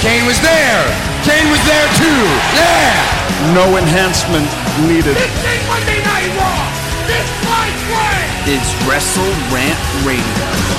Kane was there. Kane was there too. Yeah. No enhancement needed. This ain't Monday Night Raw. This fight way It's Wrestle Rant Radio.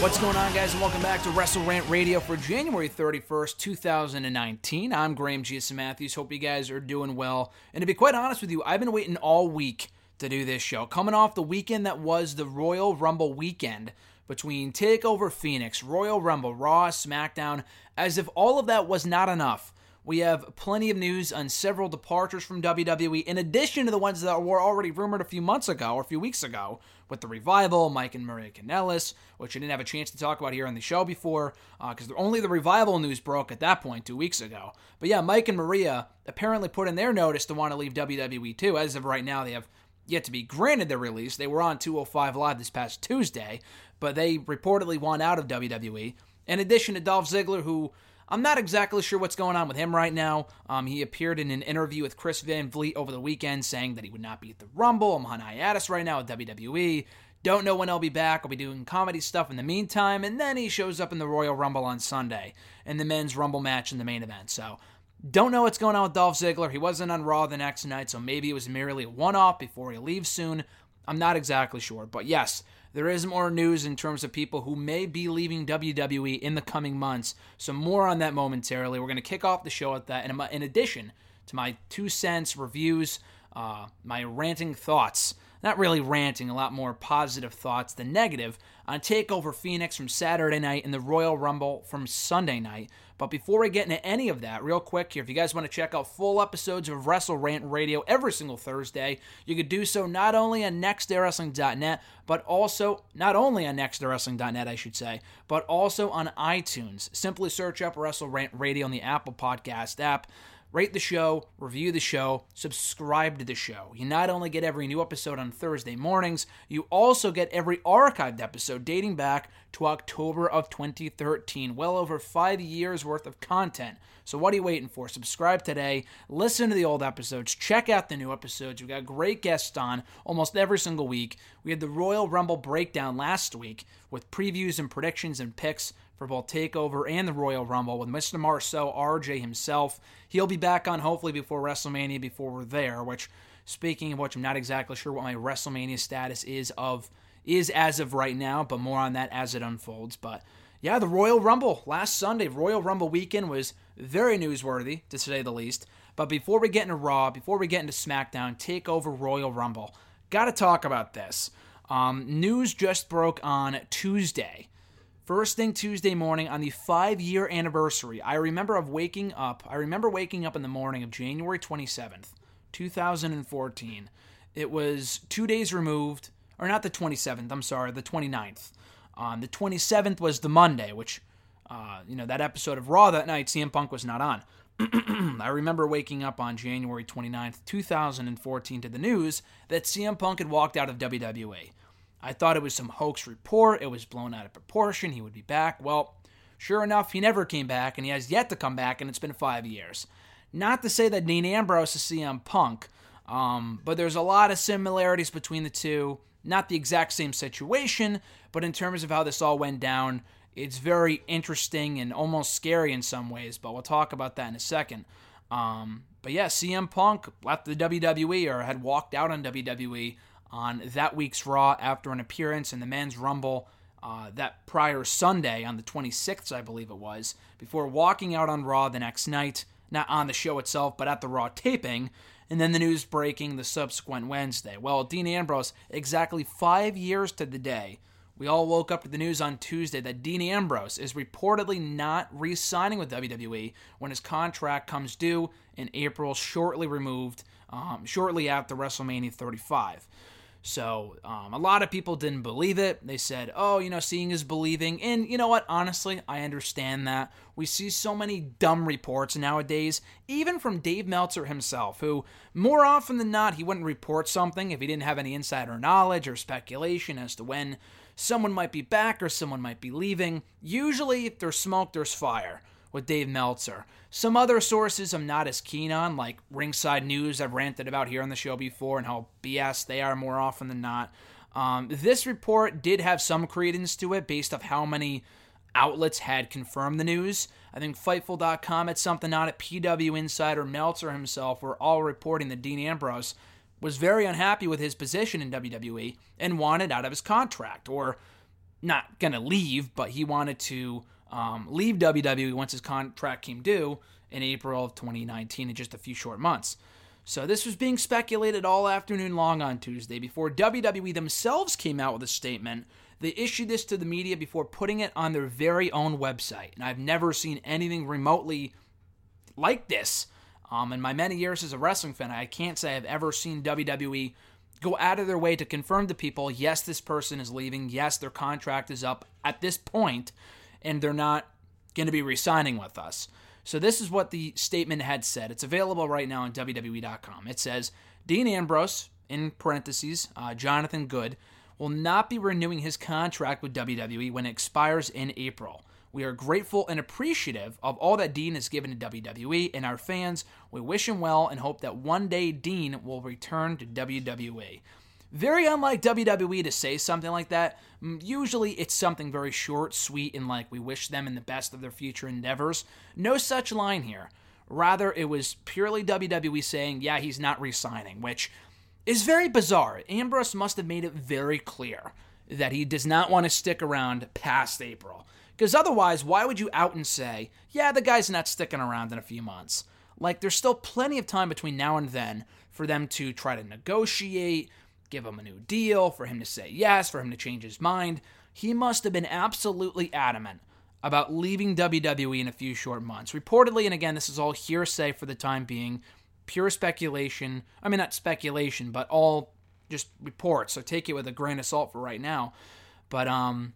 What's going on, guys, and welcome back to Wrestle Rant Radio for January 31st, 2019. I'm Graham G.S. Matthews. Hope you guys are doing well. And to be quite honest with you, I've been waiting all week to do this show. Coming off the weekend that was the Royal Rumble weekend between TakeOver Phoenix, Royal Rumble, Raw, SmackDown, as if all of that was not enough. We have plenty of news on several departures from WWE, in addition to the ones that were already rumored a few months ago or a few weeks ago with the revival, Mike and Maria Kanellis, which I didn't have a chance to talk about here on the show before because uh, only the revival news broke at that point two weeks ago. But yeah, Mike and Maria apparently put in their notice to want to leave WWE too. As of right now, they have yet to be granted their release. They were on 205 Live this past Tuesday, but they reportedly want out of WWE. In addition to Dolph Ziggler, who I'm not exactly sure what's going on with him right now. Um, he appeared in an interview with Chris Van Vliet over the weekend saying that he would not be at the Rumble. I'm on hiatus right now with WWE. Don't know when I'll be back. I'll be doing comedy stuff in the meantime. And then he shows up in the Royal Rumble on Sunday in the men's Rumble match in the main event. So don't know what's going on with Dolph Ziggler. He wasn't on Raw the next night, so maybe it was merely a one off before he leaves soon. I'm not exactly sure. But yes, there is more news in terms of people who may be leaving WWE in the coming months. So, more on that momentarily. We're going to kick off the show with that. And in addition to my two cents reviews, uh, my ranting thoughts, not really ranting, a lot more positive thoughts than negative, on TakeOver Phoenix from Saturday night and the Royal Rumble from Sunday night. But before we get into any of that, real quick here, if you guys want to check out full episodes of Wrestle Rant Radio every single Thursday, you could do so not only on nextdaywrestling.net, but also not only on nextdaywrestling.net, I should say, but also on iTunes. Simply search up Wrestle Rant Radio on the Apple Podcast app rate the show, review the show, subscribe to the show. You not only get every new episode on Thursday mornings, you also get every archived episode dating back to October of 2013. Well over five years worth of content. So, what are you waiting for? Subscribe today, listen to the old episodes, check out the new episodes. We've got great guests on almost every single week. We had the Royal Rumble breakdown last week with previews and predictions and picks for both TakeOver and the Royal Rumble with Mr. Marceau, RJ himself. He'll be back on hopefully before WrestleMania, before we're there. Which, speaking of which, I'm not exactly sure what my WrestleMania status is of is as of right now, but more on that as it unfolds. But yeah, the Royal Rumble last Sunday, Royal Rumble weekend was very newsworthy to say the least. But before we get into Raw, before we get into SmackDown, TakeOver Royal Rumble, got to talk about this. Um, news just broke on Tuesday First thing Tuesday morning on the five year anniversary, I remember of waking up. I remember waking up in the morning of January 27th, 2014. It was two days removed, or not the 27th, I'm sorry, the 29th. Um, the 27th was the Monday, which, uh, you know, that episode of Raw that night, CM Punk was not on. I remember waking up on January 29th, 2014 to the news that CM Punk had walked out of WWE. I thought it was some hoax report. It was blown out of proportion. He would be back. Well, sure enough, he never came back, and he has yet to come back, and it's been five years. Not to say that Dean Ambrose is CM Punk, um, but there's a lot of similarities between the two. Not the exact same situation, but in terms of how this all went down, it's very interesting and almost scary in some ways, but we'll talk about that in a second. Um, but yeah, CM Punk left the WWE or had walked out on WWE on that week's Raw after an appearance in the men's Rumble uh, that prior Sunday on the 26th, I believe it was, before walking out on Raw the next night, not on the show itself, but at the Raw taping, and then the news breaking the subsequent Wednesday. Well, Dean Ambrose, exactly five years to the day, we all woke up to the news on Tuesday that Dean Ambrose is reportedly not re signing with WWE when his contract comes due in April, shortly removed, um, shortly after WrestleMania 35. So um, a lot of people didn't believe it. They said, oh, you know, seeing is believing. And you know what? Honestly, I understand that. We see so many dumb reports nowadays, even from Dave Meltzer himself, who more often than not, he wouldn't report something if he didn't have any insider knowledge or speculation as to when someone might be back or someone might be leaving. Usually, if there's smoke, there's fire with Dave Meltzer. Some other sources I'm not as keen on, like Ringside News, I've ranted about here on the show before and how BS they are more often than not. Um, this report did have some credence to it based off how many outlets had confirmed the news. I think Fightful.com had something on it. PW Insider, Meltzer himself were all reporting that Dean Ambrose was very unhappy with his position in WWE and wanted out of his contract, or not going to leave, but he wanted to um, leave WWE once his contract came due in April of 2019 in just a few short months. So this was being speculated all afternoon long on Tuesday before WWE themselves came out with a statement. They issued this to the media before putting it on their very own website. And I've never seen anything remotely like this. Um, in my many years as a wrestling fan, I can't say I've ever seen WWE go out of their way to confirm to people yes, this person is leaving. Yes, their contract is up at this point and they're not going to be re-signing with us. So this is what the statement had said. It's available right now on WWE.com. It says Dean Ambrose, in parentheses, uh, Jonathan Good, will not be renewing his contract with WWE when it expires in April. We are grateful and appreciative of all that Dean has given to WWE and our fans. We wish him well and hope that one day Dean will return to WWE. Very unlike WWE to say something like that. Mm, usually it's something very short, sweet, and like we wish them in the best of their future endeavors. No such line here. Rather, it was purely WWE saying, yeah, he's not re signing, which is very bizarre. Ambrose must have made it very clear that he does not want to stick around past April. Because otherwise, why would you out and say, yeah, the guy's not sticking around in a few months? Like, there's still plenty of time between now and then for them to try to negotiate, give him a new deal, for him to say yes, for him to change his mind. He must have been absolutely adamant about leaving WWE in a few short months. Reportedly, and again, this is all hearsay for the time being, pure speculation. I mean, not speculation, but all just reports. So take it with a grain of salt for right now. But um,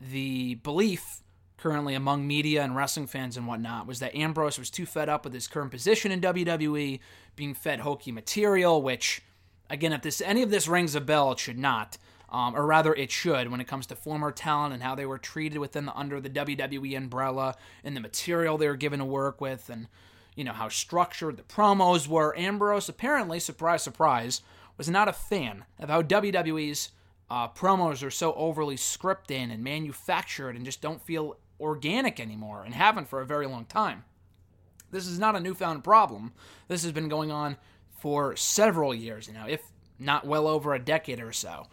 the belief currently among media and wrestling fans and whatnot was that Ambrose was too fed up with his current position in WWE, being fed hokey material, which Again, if this any of this rings a bell, it should not. Um, or rather, it should when it comes to former talent and how they were treated within the, under the WWE umbrella and the material they were given to work with, and you know how structured the promos were. Ambrose apparently, surprise, surprise, was not a fan of how WWE's uh, promos are so overly scripted and manufactured and just don't feel organic anymore, and haven't for a very long time. This is not a newfound problem. This has been going on for several years now, if not well over a decade or so.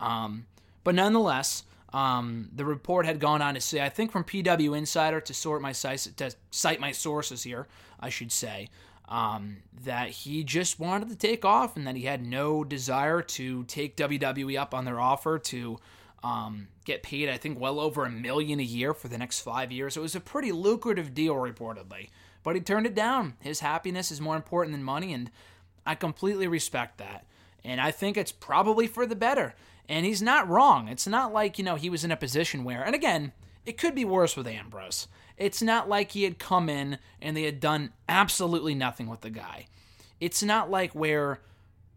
Um, but nonetheless, um, the report had gone on to say, I think from PW Insider to sort my to cite my sources here, I should say, um, that he just wanted to take off and that he had no desire to take WWE up on their offer to um, get paid, I think, well over a million a year for the next five years. It was a pretty lucrative deal, reportedly, but he turned it down. His happiness is more important than money, and I completely respect that. And I think it's probably for the better. And he's not wrong. It's not like, you know, he was in a position where, and again, it could be worse with Ambrose. It's not like he had come in and they had done absolutely nothing with the guy. It's not like where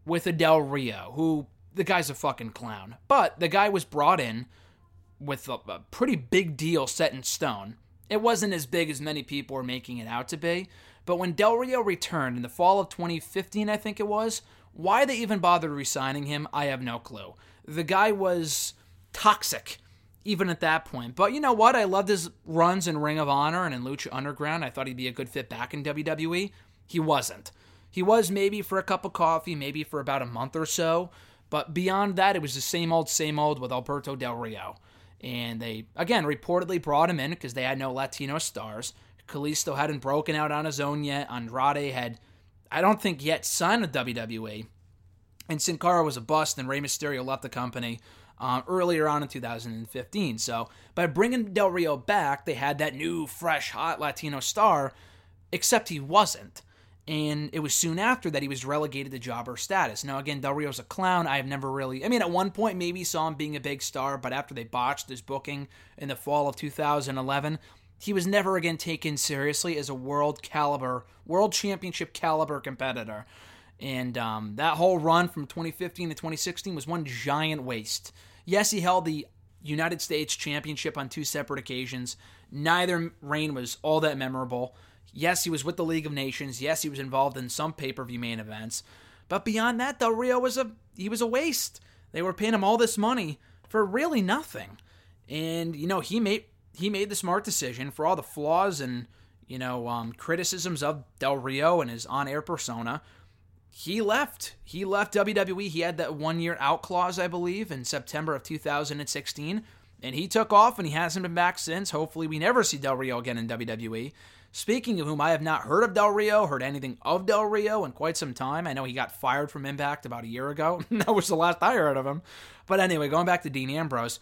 with a Del Rio, who the guy's a fucking clown. But the guy was brought in with a, a pretty big deal set in stone. It wasn't as big as many people were making it out to be, but when Del Rio returned in the fall of 2015, I think it was, why they even bothered resigning him, I have no clue. The guy was toxic even at that point. But you know what? I loved his runs in Ring of Honor and in Lucha Underground. I thought he'd be a good fit back in WWE. He wasn't. He was maybe for a cup of coffee, maybe for about a month or so. But beyond that, it was the same old, same old with Alberto Del Rio. And they, again, reportedly brought him in because they had no Latino stars. Kalisto hadn't broken out on his own yet. Andrade had, I don't think, yet signed with WWE. And Sin Cara was a bust, and Rey Mysterio left the company uh, earlier on in 2015. So by bringing Del Rio back, they had that new, fresh, hot Latino star, except he wasn't. and it was soon after that he was relegated to jobber status. Now, again, Del Rio's a clown. I've never really, I mean, at one point maybe saw him being a big star, but after they botched his booking in the fall of 2011, he was never again taken seriously as a world caliber, world championship caliber competitor. And um, that whole run from 2015 to 2016 was one giant waste. Yes, he held the United States Championship on two separate occasions. Neither reign was all that memorable. Yes, he was with the League of Nations. Yes, he was involved in some pay-per-view main events. But beyond that, Del Rio was a he was a waste. They were paying him all this money for really nothing. And you know, he made he made the smart decision for all the flaws and you know um, criticisms of Del Rio and his on-air persona. He left. He left WWE. He had that one-year out clause, I believe, in September of 2016, and he took off, and he hasn't been back since. Hopefully, we never see Del Rio again in WWE. Speaking of whom, I have not heard of Del Rio, heard anything of Del Rio in quite some time. I know he got fired from Impact about a year ago. that was the last I heard of him. But anyway, going back to Dean Ambrose,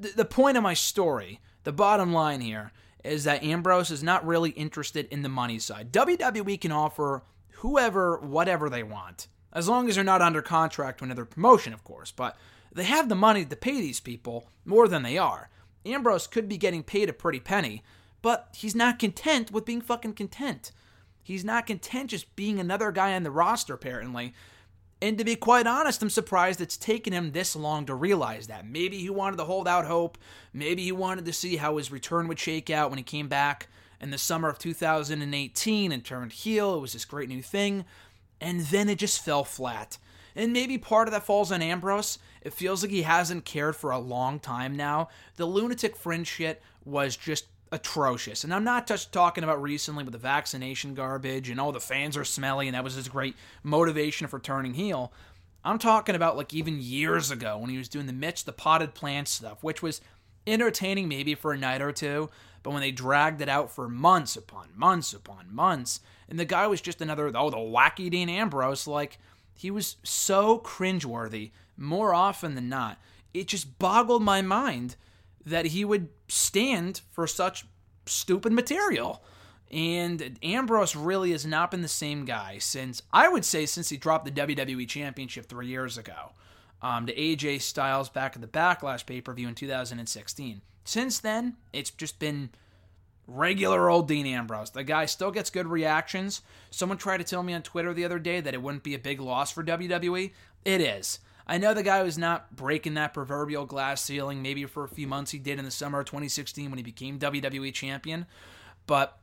th- the point of my story, the bottom line here, is that Ambrose is not really interested in the money side. WWE can offer whoever whatever they want, as long as they're not under contract to another promotion, of course. But they have the money to pay these people more than they are. Ambrose could be getting paid a pretty penny, but he's not content with being fucking content. He's not content just being another guy on the roster, apparently. And to be quite honest, I'm surprised it's taken him this long to realize that. Maybe he wanted to hold out hope. Maybe he wanted to see how his return would shake out when he came back in the summer of 2018 and turned heel. It was this great new thing. And then it just fell flat. And maybe part of that falls on Ambrose. It feels like he hasn't cared for a long time now. The lunatic fringe shit was just atrocious. And I'm not just talking about recently with the vaccination garbage and all the fans are smelly and that was his great motivation for turning heel. I'm talking about like even years ago when he was doing the Mitch the potted plant stuff, which was entertaining maybe for a night or two, but when they dragged it out for months upon months upon months, and the guy was just another oh the wacky Dean Ambrose, like he was so cringeworthy more often than not. It just boggled my mind that he would stand for such stupid material. And Ambrose really has not been the same guy since, I would say, since he dropped the WWE Championship three years ago um, to AJ Styles back at the Backlash pay per view in 2016. Since then, it's just been regular old Dean Ambrose. The guy still gets good reactions. Someone tried to tell me on Twitter the other day that it wouldn't be a big loss for WWE. It is. I know the guy was not breaking that proverbial glass ceiling. Maybe for a few months he did in the summer of 2016 when he became WWE champion. But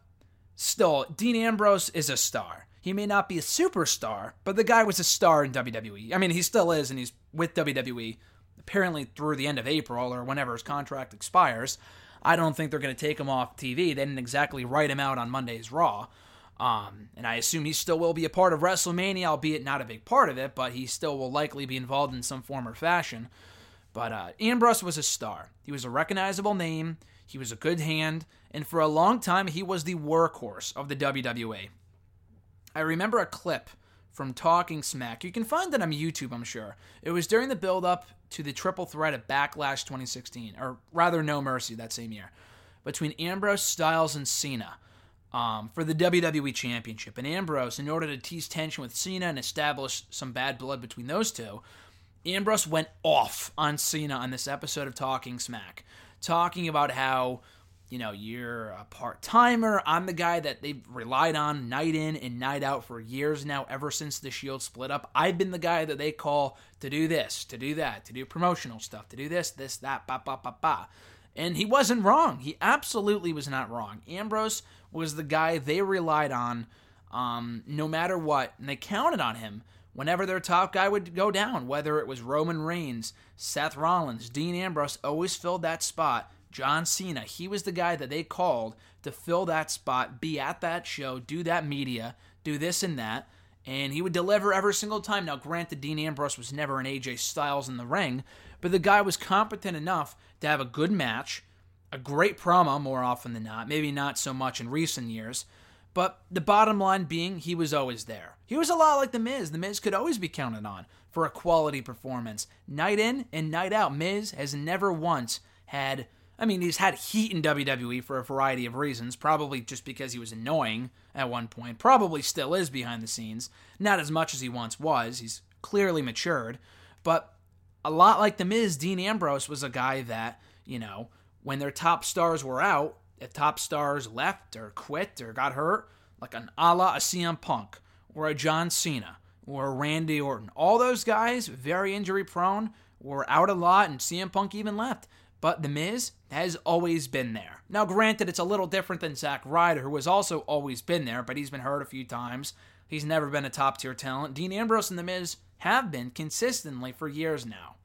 still, Dean Ambrose is a star. He may not be a superstar, but the guy was a star in WWE. I mean, he still is, and he's with WWE apparently through the end of April or whenever his contract expires. I don't think they're going to take him off TV. They didn't exactly write him out on Monday's Raw. Um, and I assume he still will be a part of WrestleMania, albeit not a big part of it, but he still will likely be involved in some form or fashion. But uh, Ambrose was a star. He was a recognizable name. He was a good hand, and for a long time, he was the workhorse of the WWE. I remember a clip from Talking Smack. You can find it on YouTube, I'm sure. It was during the build up to the triple threat at Backlash 2016, or rather, No Mercy that same year, between Ambrose, Styles, and Cena um, for the WWE Championship. And Ambrose, in order to tease tension with Cena and establish some bad blood between those two, Ambrose went off on Cena on this episode of Talking Smack, talking about how, you know, you're a part timer. I'm the guy that they've relied on night in and night out for years now, ever since the Shield split up. I've been the guy that they call to do this, to do that, to do promotional stuff, to do this, this, that, ba, ba, ba, ba. And he wasn't wrong. He absolutely was not wrong. Ambrose was the guy they relied on um, no matter what, and they counted on him whenever their top guy would go down, whether it was Roman Reigns, Seth Rollins, Dean Ambrose, always filled that spot. John Cena, he was the guy that they called to fill that spot, be at that show, do that media, do this and that, and he would deliver every single time. Now, granted, Dean Ambrose was never an AJ Styles in the ring, but the guy was competent enough to have a good match, a great promo more often than not, maybe not so much in recent years. But the bottom line being, he was always there. He was a lot like The Miz. The Miz could always be counted on for a quality performance. Night in and night out, Miz has never once had I mean, he's had heat in WWE for a variety of reasons, probably just because he was annoying at one point, probably still is behind the scenes. Not as much as he once was. He's clearly matured. But a lot like The Miz, Dean Ambrose was a guy that, you know, when their top stars were out, if top stars left or quit or got hurt, like an a la a CM Punk or a John Cena or a Randy Orton, all those guys, very injury prone, were out a lot, and CM Punk even left. But The Miz has always been there. Now, granted, it's a little different than Zack Ryder, who has also always been there, but he's been hurt a few times. He's never been a top tier talent. Dean Ambrose and The Miz have been consistently for years now.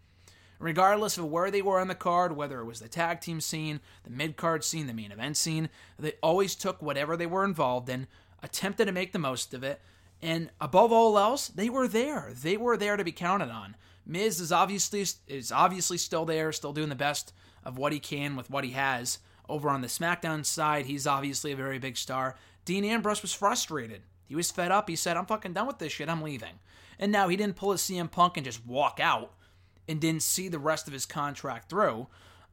Regardless of where they were on the card, whether it was the tag team scene, the mid card scene, the main event scene, they always took whatever they were involved in, attempted to make the most of it, and above all else, they were there. They were there to be counted on. Miz is obviously is obviously still there, still doing the best of what he can with what he has. Over on the SmackDown side, he's obviously a very big star. Dean Ambrose was frustrated. He was fed up. He said, I'm fucking done with this shit. I'm leaving. And now he didn't pull a CM Punk and just walk out and didn't see the rest of his contract through.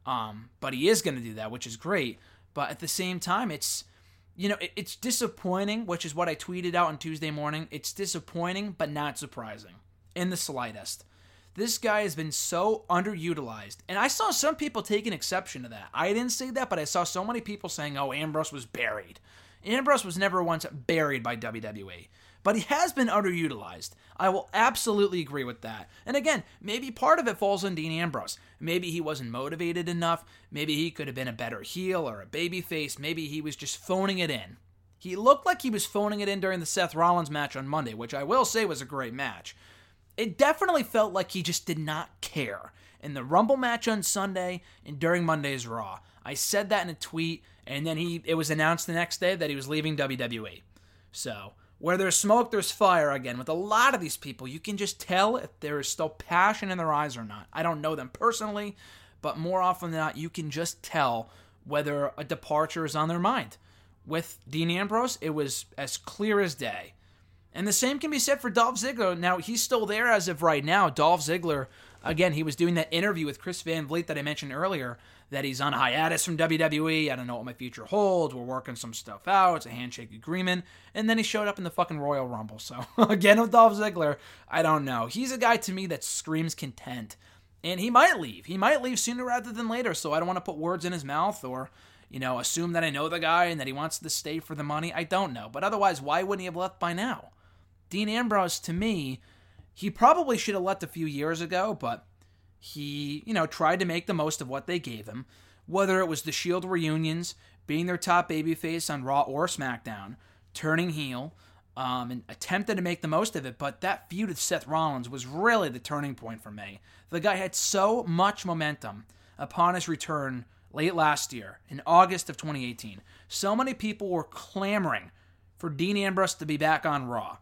Um, but he is going to do that, which is great. But at the same time, it's you know it, it's disappointing, which is what I tweeted out on Tuesday morning. It's disappointing, but not surprising in the slightest. This guy has been so underutilized, and I saw some people taking exception to that. I didn't say that, but I saw so many people saying, "Oh, Ambrose was buried." Ambrose was never once buried by WWE but he has been underutilized. I will absolutely agree with that. And again, maybe part of it falls on Dean Ambrose. Maybe he wasn't motivated enough. Maybe he could have been a better heel or a babyface. Maybe he was just phoning it in. He looked like he was phoning it in during the Seth Rollins match on Monday, which I will say was a great match. It definitely felt like he just did not care. In the Rumble match on Sunday and during Monday's Raw, I said that in a tweet, and then he it was announced the next day that he was leaving WWE. So where there's smoke, there's fire again. With a lot of these people, you can just tell if there is still passion in their eyes or not. I don't know them personally, but more often than not, you can just tell whether a departure is on their mind. With Dean Ambrose, it was as clear as day. And the same can be said for Dolph Ziggler. Now, he's still there as of right now. Dolph Ziggler, again, he was doing that interview with Chris Van Vliet that I mentioned earlier that he's on hiatus from WWE. I don't know what my future holds. We're working some stuff out. It's a handshake agreement. And then he showed up in the fucking Royal Rumble. So, again, with Dolph Ziggler, I don't know. He's a guy to me that screams content. And he might leave. He might leave sooner rather than later. So I don't want to put words in his mouth or, you know, assume that I know the guy and that he wants to stay for the money. I don't know. But otherwise, why wouldn't he have left by now? Dean Ambrose, to me, he probably should have left a few years ago, but he, you know, tried to make the most of what they gave him, whether it was the Shield reunions, being their top babyface on Raw or SmackDown, turning heel, um, and attempted to make the most of it. But that feud with Seth Rollins was really the turning point for me. The guy had so much momentum upon his return late last year, in August of 2018. So many people were clamoring for Dean Ambrose to be back on Raw.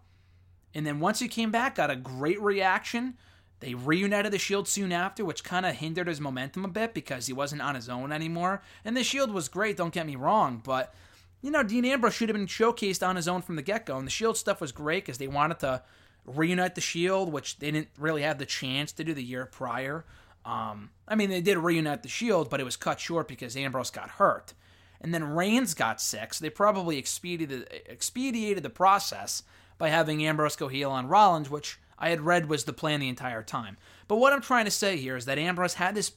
And then once he came back, got a great reaction they reunited the Shield soon after, which kind of hindered his momentum a bit because he wasn't on his own anymore. And the Shield was great, don't get me wrong, but you know, Dean Ambrose should have been showcased on his own from the get go. And the Shield stuff was great because they wanted to reunite the Shield, which they didn't really have the chance to do the year prior. Um, I mean, they did reunite the Shield, but it was cut short because Ambrose got hurt. And then Reigns got sick, so they probably expedited, expedited the process by having Ambrose go heel on Rollins, which I had read was the plan the entire time. But what I'm trying to say here is that Ambrose had this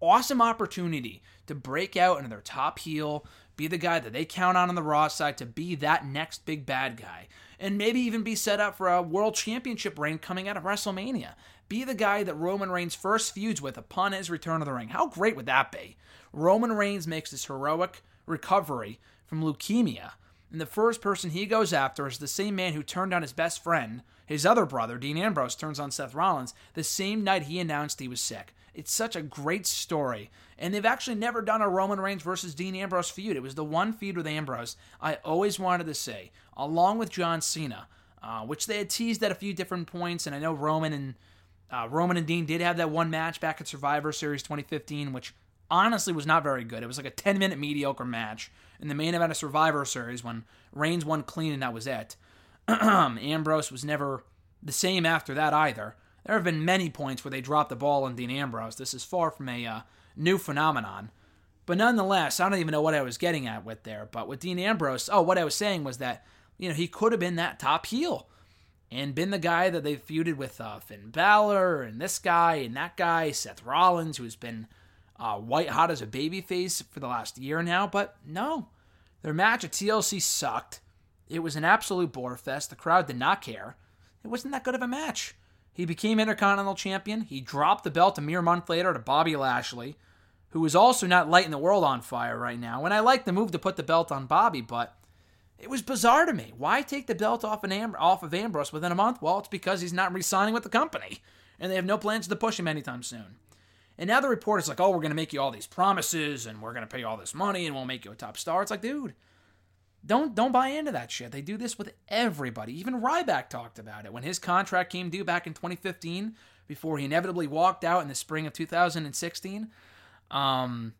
awesome opportunity to break out into their top heel, be the guy that they count on on the Raw side to be that next big bad guy, and maybe even be set up for a world championship reign coming out of WrestleMania. Be the guy that Roman Reigns first feuds with upon his return to the ring. How great would that be? Roman Reigns makes this heroic recovery from leukemia and the first person he goes after is the same man who turned on his best friend, his other brother, Dean Ambrose, turns on Seth Rollins the same night he announced he was sick. It's such a great story. And they've actually never done a Roman Reigns versus Dean Ambrose feud. It was the one feud with Ambrose I always wanted to say, along with John Cena, uh, which they had teased at a few different points. And I know Roman and uh, Roman and Dean did have that one match back at Survivor Series 2015, which honestly was not very good. It was like a 10 minute mediocre match in the main event of Survivor Series when Reigns won clean and that was it. Ambrose was never the same after that either. There have been many points where they dropped the ball on Dean Ambrose. This is far from a uh, new phenomenon. But nonetheless, I don't even know what I was getting at with there. But with Dean Ambrose, oh, what I was saying was that, you know, he could have been that top heel and been the guy that they feuded with uh, Finn Balor and this guy and that guy, Seth Rollins, who's been uh, white hot as a babyface for the last year now. But no, their match at TLC sucked. It was an absolute bore fest. The crowd did not care. It wasn't that good of a match. He became Intercontinental Champion. He dropped the belt a mere month later to Bobby Lashley, who is also not lighting the world on fire right now. And I like the move to put the belt on Bobby, but it was bizarre to me. Why take the belt off, Am- off of Ambrose within a month? Well, it's because he's not re signing with the company, and they have no plans to push him anytime soon. And now the report is like, oh, we're going to make you all these promises, and we're going to pay you all this money, and we'll make you a top star. It's like, dude, don't don't buy into that shit. They do this with everybody. Even Ryback talked about it when his contract came due back in 2015, before he inevitably walked out in the spring of 2016. Um,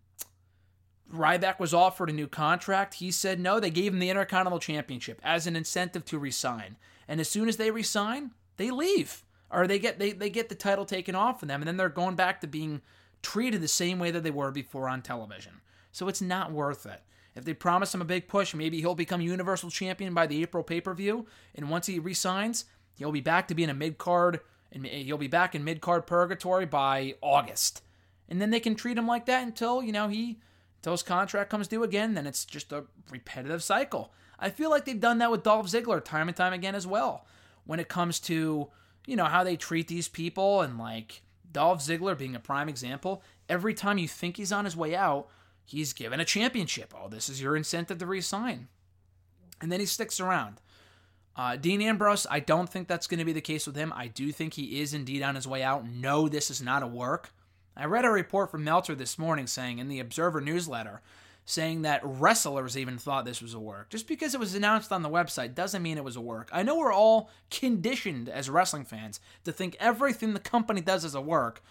Ryback was offered a new contract. He said no. They gave him the Intercontinental Championship as an incentive to resign. And as soon as they resign, they leave or they get they, they get the title taken off of them, and then they're going back to being treated the same way that they were before on television. So it's not worth it. If they promise him a big push, maybe he'll become Universal Champion by the April pay per view. And once he resigns, he'll be back to being a mid card, and eh, he'll be back in mid card purgatory by August. And then they can treat him like that until you know he until his contract comes due again. Then it's just a repetitive cycle. I feel like they've done that with Dolph Ziggler time and time again as well. When it comes to you know how they treat these people and like Dolph Ziggler being a prime example. Every time you think he's on his way out, he's given a championship. Oh, this is your incentive to resign. And then he sticks around. Uh, Dean Ambrose, I don't think that's going to be the case with him. I do think he is indeed on his way out. No, this is not a work. I read a report from Meltzer this morning saying in the Observer newsletter saying that wrestlers even thought this was a work. Just because it was announced on the website doesn't mean it was a work. I know we're all conditioned as wrestling fans to think everything the company does is a work,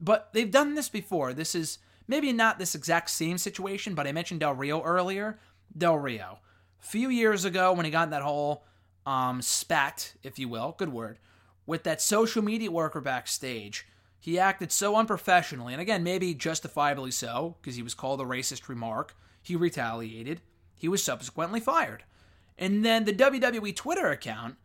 but they've done this before. This is maybe not this exact same situation, but I mentioned Del Rio earlier. Del Rio. A few years ago when he got in that whole um, spat, if you will, good word, with that social media worker backstage, he acted so unprofessionally, and again, maybe justifiably so, because he was called a racist remark. He retaliated. He was subsequently fired. And then the WWE Twitter account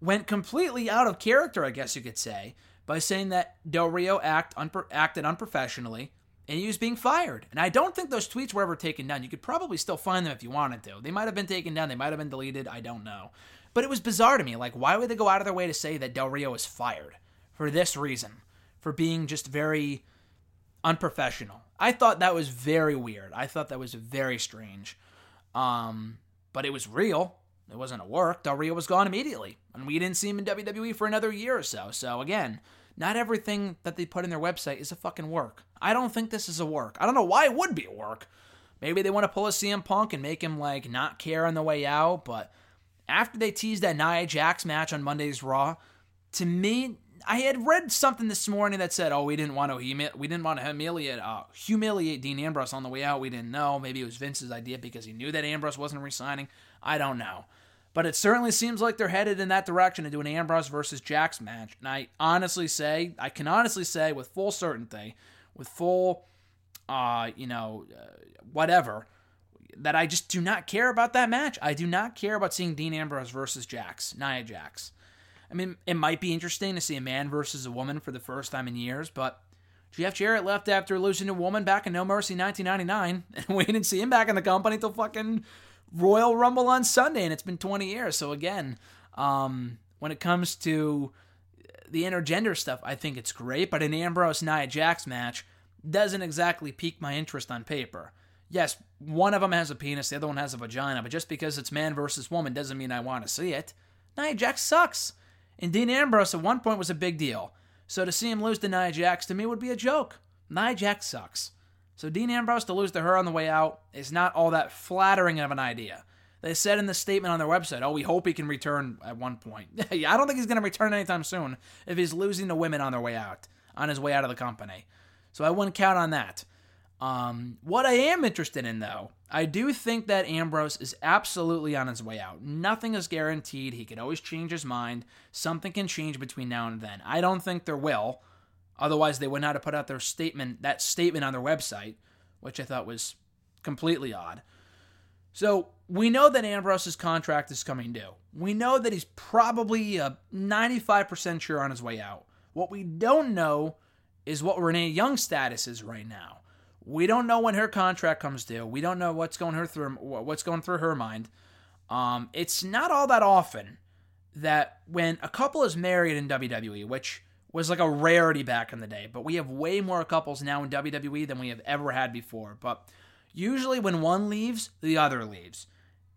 went completely out of character, I guess you could say, by saying that Del Rio act unpro- acted unprofessionally and he was being fired. And I don't think those tweets were ever taken down. You could probably still find them if you wanted to. They might have been taken down, they might have been deleted, I don't know. But it was bizarre to me. Like, why would they go out of their way to say that Del Rio is fired for this reason? For being just very unprofessional. I thought that was very weird. I thought that was very strange. Um, but it was real. It wasn't a work. Del Rio was gone immediately, and we didn't see him in WWE for another year or so. So again, not everything that they put in their website is a fucking work. I don't think this is a work. I don't know why it would be a work. Maybe they want to pull a CM Punk and make him like not care on the way out, but after they teased that Nia Jax match on Monday's Raw, to me, I had read something this morning that said, "Oh, we didn't want to humi- we didn't want to humiliate uh, humiliate Dean Ambrose on the way out. We didn't know. Maybe it was Vince's idea because he knew that Ambrose wasn't resigning. I don't know." But it certainly seems like they're headed in that direction to do an Ambrose versus Jax match. And I honestly say, I can honestly say with full certainty, with full, uh, you know, uh, whatever, that I just do not care about that match. I do not care about seeing Dean Ambrose versus Jax, Nia Jax. I mean, it might be interesting to see a man versus a woman for the first time in years, but Jeff Jarrett left after losing to a woman back in No Mercy 1999, and we didn't see him back in the company till fucking Royal Rumble on Sunday, and it's been 20 years. So again, um, when it comes to the intergender stuff, I think it's great, but an Ambrose Nia Jax match doesn't exactly pique my interest on paper. Yes, one of them has a penis, the other one has a vagina, but just because it's man versus woman doesn't mean I want to see it. Nia Jax sucks. And Dean Ambrose at one point was a big deal. So to see him lose to Nia Jax to me would be a joke. Nia Jax sucks. So Dean Ambrose to lose to her on the way out is not all that flattering of an idea. They said in the statement on their website, "Oh, we hope he can return at one point." I don't think he's going to return anytime soon if he's losing to women on their way out, on his way out of the company. So I wouldn't count on that. Um, what I am interested in, though, I do think that Ambrose is absolutely on his way out. Nothing is guaranteed. He can always change his mind. Something can change between now and then. I don't think there will. Otherwise, they would not have put out their statement, that statement on their website. which I thought was completely odd. So we know that Ambrose's contract is coming due. We know that he's probably a 95% sure on his way out. What we don't know is what Renee Young's status is right now. We don't know when her contract comes due. We don't know what's going her through what's going through her mind. Um, it's not all that often that when a couple is married in WWE, which was like a rarity back in the day, but we have way more couples now in WWE than we have ever had before. But usually when one leaves, the other leaves.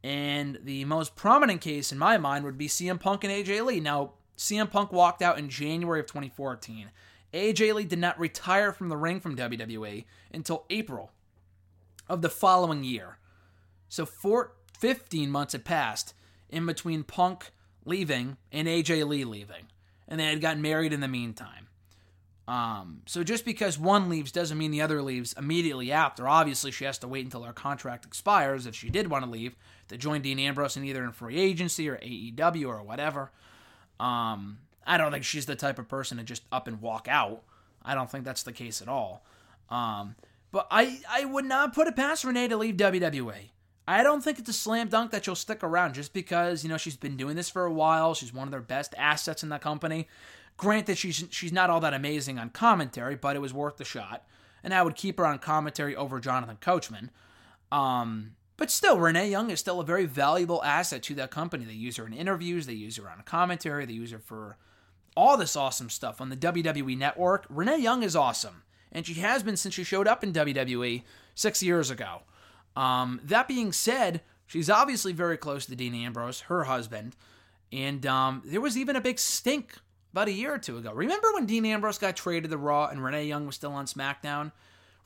And the most prominent case in my mind would be CM Punk and AJ Lee. Now, CM Punk walked out in January of 2014. AJ Lee did not retire from the ring from WWE until April of the following year. So, four, 15 months had passed in between Punk leaving and AJ Lee leaving. And they had gotten married in the meantime. Um, so just because one leaves doesn't mean the other leaves immediately after. Obviously, she has to wait until her contract expires if she did want to leave to join Dean Ambrose in either in free agency or AEW or whatever. Um, I don't think she's the type of person to just up and walk out. I don't think that's the case at all. Um, but I, I would not put it past Renee to leave WWE. I don't think it's a slam dunk that she'll stick around just because, you know, she's been doing this for a while. She's one of their best assets in the company. Granted, she's she's not all that amazing on commentary, but it was worth the shot. And I would keep her on commentary over Jonathan Coachman. Um, but still, Renee Young is still a very valuable asset to that company. They use her in interviews, they use her on commentary, they use her for all this awesome stuff on the WWE network. Renee Young is awesome, and she has been since she showed up in WWE six years ago. Um, that being said, she's obviously very close to Dean Ambrose, her husband, and um, there was even a big stink about a year or two ago. Remember when Dean Ambrose got traded to Raw and Renee Young was still on SmackDown?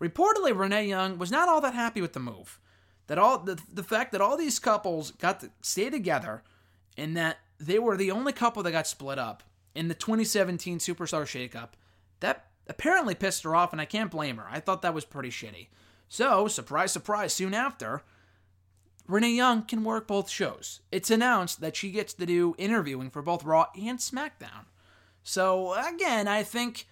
Reportedly, Renee Young was not all that happy with the move. That all the, the fact that all these couples got to stay together and that they were the only couple that got split up in the 2017 Superstar Shakeup, that apparently pissed her off, and I can't blame her. I thought that was pretty shitty. So, surprise, surprise, soon after, Renee Young can work both shows. It's announced that she gets to do interviewing for both Raw and SmackDown. So, again, I think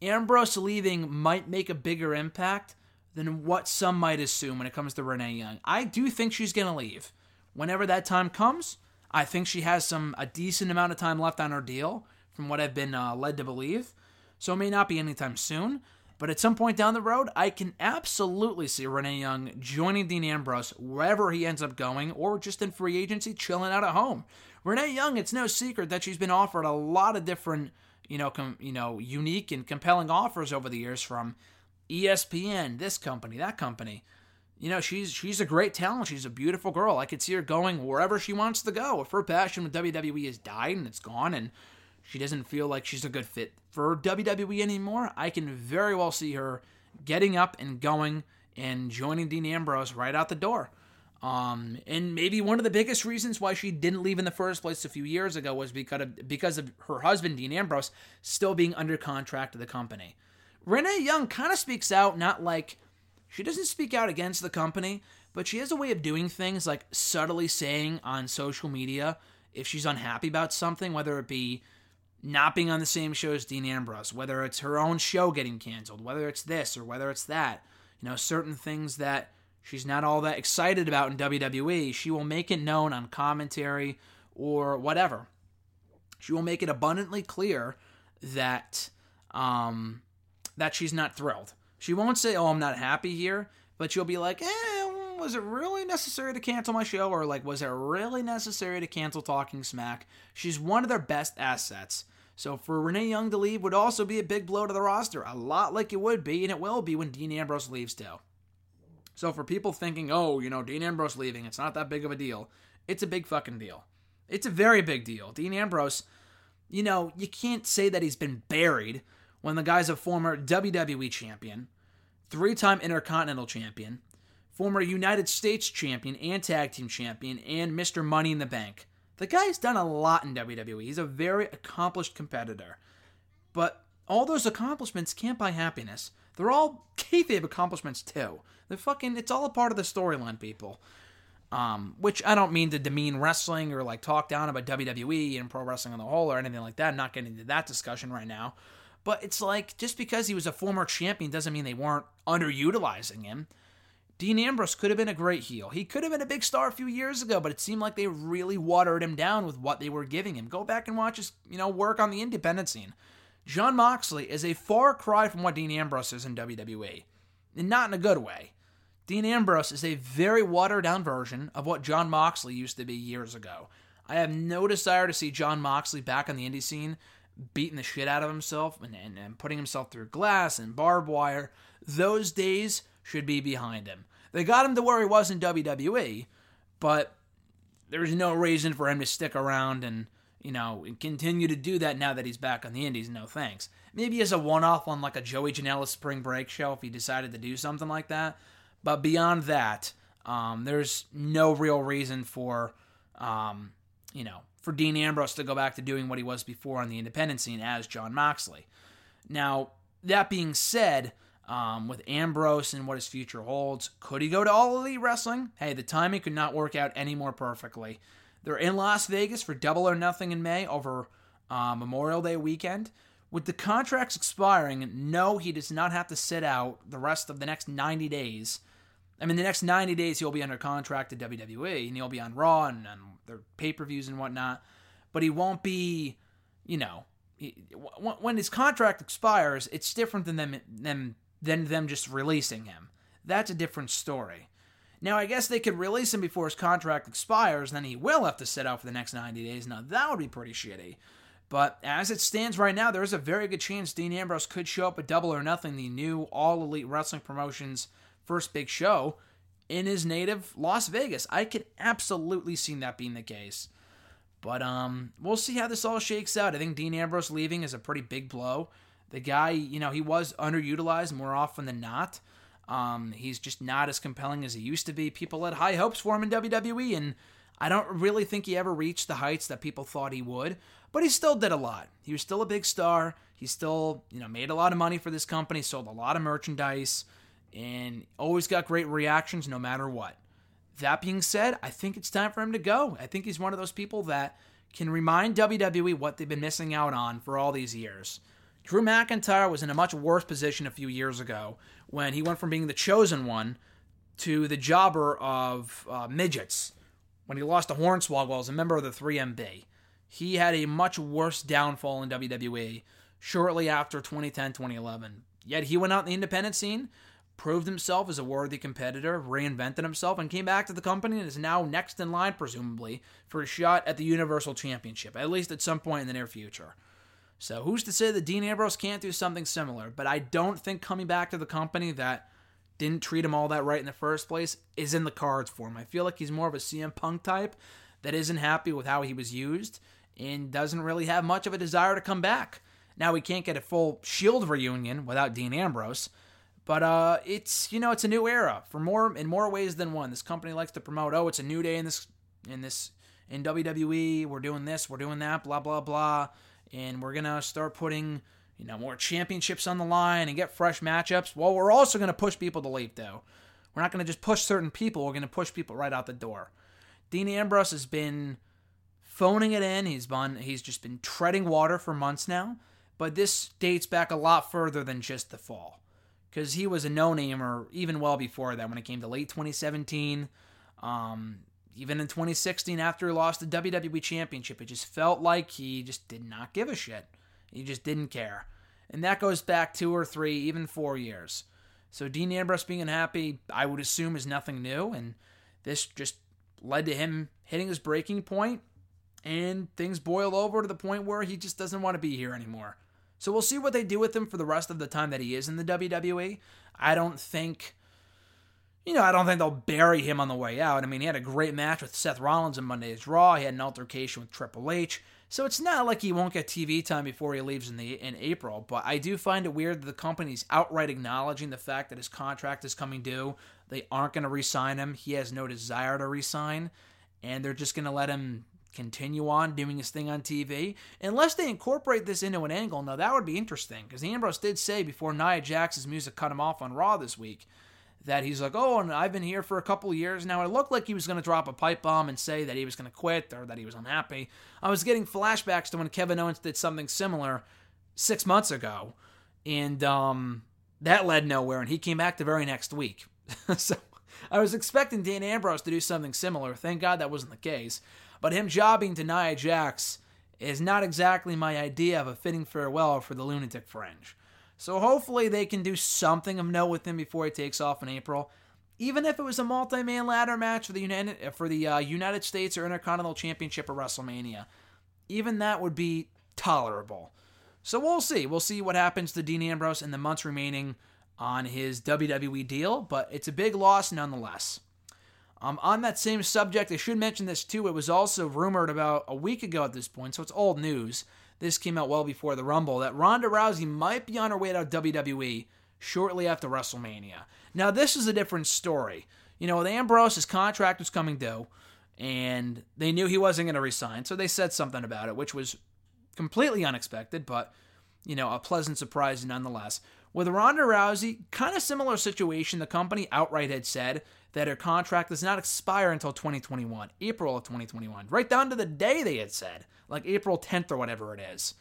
Ambrose leaving might make a bigger impact than what some might assume when it comes to Renee Young. I do think she's going to leave. Whenever that time comes, I think she has some a decent amount of time left on her deal from what I've been uh, led to believe. So it may not be anytime soon, but at some point down the road, I can absolutely see Renee Young joining Dean Ambrose wherever he ends up going, or just in free agency, chilling out at home. Renee Young, it's no secret that she's been offered a lot of different, you know, com- you know, unique and compelling offers over the years from ESPN, this company, that company. You know, she's she's a great talent. She's a beautiful girl. I could see her going wherever she wants to go. If her passion with WWE has died and it's gone, and she doesn't feel like she's a good fit for WWE anymore, I can very well see her getting up and going and joining Dean Ambrose right out the door. Um, and maybe one of the biggest reasons why she didn't leave in the first place a few years ago was because of, because of her husband, Dean Ambrose, still being under contract to the company. Renee Young kind of speaks out, not like she doesn't speak out against the company, but she has a way of doing things like subtly saying on social media if she's unhappy about something, whether it be not being on the same show as Dean Ambrose, whether it's her own show getting canceled, whether it's this or whether it's that. You know, certain things that she's not all that excited about in WWE, she will make it known on commentary or whatever. She will make it abundantly clear that um, that she's not thrilled. She won't say, "Oh, I'm not happy here," but she'll be like, "Eh, was it really necessary to cancel my show or like was it really necessary to cancel Talking Smack?" She's one of their best assets. So for Renee Young to leave would also be a big blow to the roster, a lot like it would be, and it will be when Dean Ambrose leaves too. So for people thinking, oh, you know, Dean Ambrose leaving, it's not that big of a deal. It's a big fucking deal. It's a very big deal. Dean Ambrose, you know, you can't say that he's been buried when the guy's a former WWE champion, three time Intercontinental champion, former United States champion and tag team champion, and Mr. Money in the Bank. The guy's done a lot in WWE. He's a very accomplished competitor. But all those accomplishments can't buy happiness. They're all kayfabe accomplishments too. They're fucking. It's all a part of the storyline, people. Um, which I don't mean to demean wrestling or like talk down about WWE and pro wrestling on the whole or anything like that. I'm not getting into that discussion right now. But it's like just because he was a former champion doesn't mean they weren't underutilizing him. Dean Ambrose could have been a great heel. He could have been a big star a few years ago, but it seemed like they really watered him down with what they were giving him. Go back and watch his, you know, work on the independent scene. Jon Moxley is a far cry from what Dean Ambrose is in WWE, and not in a good way. Dean Ambrose is a very watered down version of what Jon Moxley used to be years ago. I have no desire to see Jon Moxley back on the indie scene, beating the shit out of himself and, and, and putting himself through glass and barbed wire. Those days should be behind him. They got him to where he was in WWE, but there's no reason for him to stick around and, you know, continue to do that now that he's back on the Indies. No thanks. Maybe as a one off on like a Joey Janela spring break show if he decided to do something like that. But beyond that, um, there's no real reason for, um, you know, for Dean Ambrose to go back to doing what he was before on the independent scene as Jon Moxley. Now, that being said, um, with Ambrose and what his future holds. Could he go to All Elite Wrestling? Hey, the timing could not work out any more perfectly. They're in Las Vegas for Double or Nothing in May over uh, Memorial Day weekend. With the contracts expiring, no, he does not have to sit out the rest of the next 90 days. I mean, the next 90 days he'll be under contract to WWE and he'll be on Raw and, and their pay per views and whatnot. But he won't be, you know, he, when his contract expires, it's different than them, them than them just releasing him. That's a different story. Now, I guess they could release him before his contract expires, then he will have to sit out for the next 90 days. Now, that would be pretty shitty. But as it stands right now, there's a very good chance Dean Ambrose could show up at Double or Nothing, the new All Elite Wrestling Promotions first big show, in his native Las Vegas. I could absolutely see that being the case. But um, we'll see how this all shakes out. I think Dean Ambrose leaving is a pretty big blow. The guy, you know, he was underutilized more often than not. Um, he's just not as compelling as he used to be. People had high hopes for him in WWE, and I don't really think he ever reached the heights that people thought he would. But he still did a lot. He was still a big star. He still, you know, made a lot of money for this company, sold a lot of merchandise, and always got great reactions no matter what. That being said, I think it's time for him to go. I think he's one of those people that can remind WWE what they've been missing out on for all these years. Drew McIntyre was in a much worse position a few years ago when he went from being the chosen one to the jobber of uh, midgets when he lost to Hornswoggle as a member of the 3MB. He had a much worse downfall in WWE shortly after 2010 2011. Yet he went out in the independent scene, proved himself as a worthy competitor, reinvented himself, and came back to the company and is now next in line, presumably, for a shot at the Universal Championship, at least at some point in the near future. So who's to say that Dean Ambrose can't do something similar? But I don't think coming back to the company that didn't treat him all that right in the first place is in the cards for him. I feel like he's more of a CM Punk type that isn't happy with how he was used and doesn't really have much of a desire to come back. Now we can't get a full Shield reunion without Dean Ambrose, but uh, it's you know it's a new era for more in more ways than one. This company likes to promote, oh, it's a new day in this in this in WWE. We're doing this, we're doing that, blah blah blah and we're to start putting, you know, more championships on the line and get fresh matchups. Well, we're also to push people to leave, though. We're not to just push certain people, we're to push people right out the door. Dean Ambrose has been phoning it in. He's been he's just been treading water for months now, but this dates back a lot further than just the fall. Cuz he was a no-namer even well before that when it came to late 2017. Um, even in 2016 after he lost the WWE Championship, it just felt like he just did not give a shit. He just didn't care. And that goes back two or three, even four years. So Dean Ambrose being unhappy, I would assume, is nothing new. And this just led to him hitting his breaking point, and things boil over to the point where he just doesn't want to be here anymore. So we'll see what they do with him for the rest of the time that he is in the WWE. I don't think you know, I don't think they'll bury him on the way out. I mean, he had a great match with Seth Rollins on Monday's Raw. He had an altercation with Triple H. So it's not like he won't get TV time before he leaves in the in April. But I do find it weird that the company's outright acknowledging the fact that his contract is coming due. They aren't going to re-sign him. He has no desire to resign, and they're just going to let him continue on doing his thing on TV, unless they incorporate this into an angle. Now that would be interesting because Ambrose did say before Nia Jax's music cut him off on Raw this week that he's like, oh, and I've been here for a couple years now. It looked like he was going to drop a pipe bomb and say that he was going to quit or that he was unhappy. I was getting flashbacks to when Kevin Owens did something similar six months ago, and um, that led nowhere. And he came back the very next week. so I was expecting Dean Ambrose to do something similar. Thank God that wasn't the case. But him jobbing to Nia Jax is not exactly my idea of a fitting farewell for the lunatic fringe. So hopefully they can do something of note with him before he takes off in April. Even if it was a multi-man ladder match for the United for the uh, United States or Intercontinental Championship at WrestleMania, even that would be tolerable. So we'll see. We'll see what happens to Dean Ambrose in the months remaining on his WWE deal, but it's a big loss nonetheless. Um, on that same subject, I should mention this too. It was also rumored about a week ago at this point, so it's old news. This came out well before the Rumble that Ronda Rousey might be on her way to WWE shortly after WrestleMania. Now, this is a different story. You know, with Ambrose, his contract was coming due, and they knew he wasn't going to resign, so they said something about it, which was completely unexpected, but, you know, a pleasant surprise nonetheless. With Ronda Rousey, kind of similar situation. The company outright had said that her contract does not expire until 2021, April of 2021, right down to the day they had said, like April 10th or whatever it is.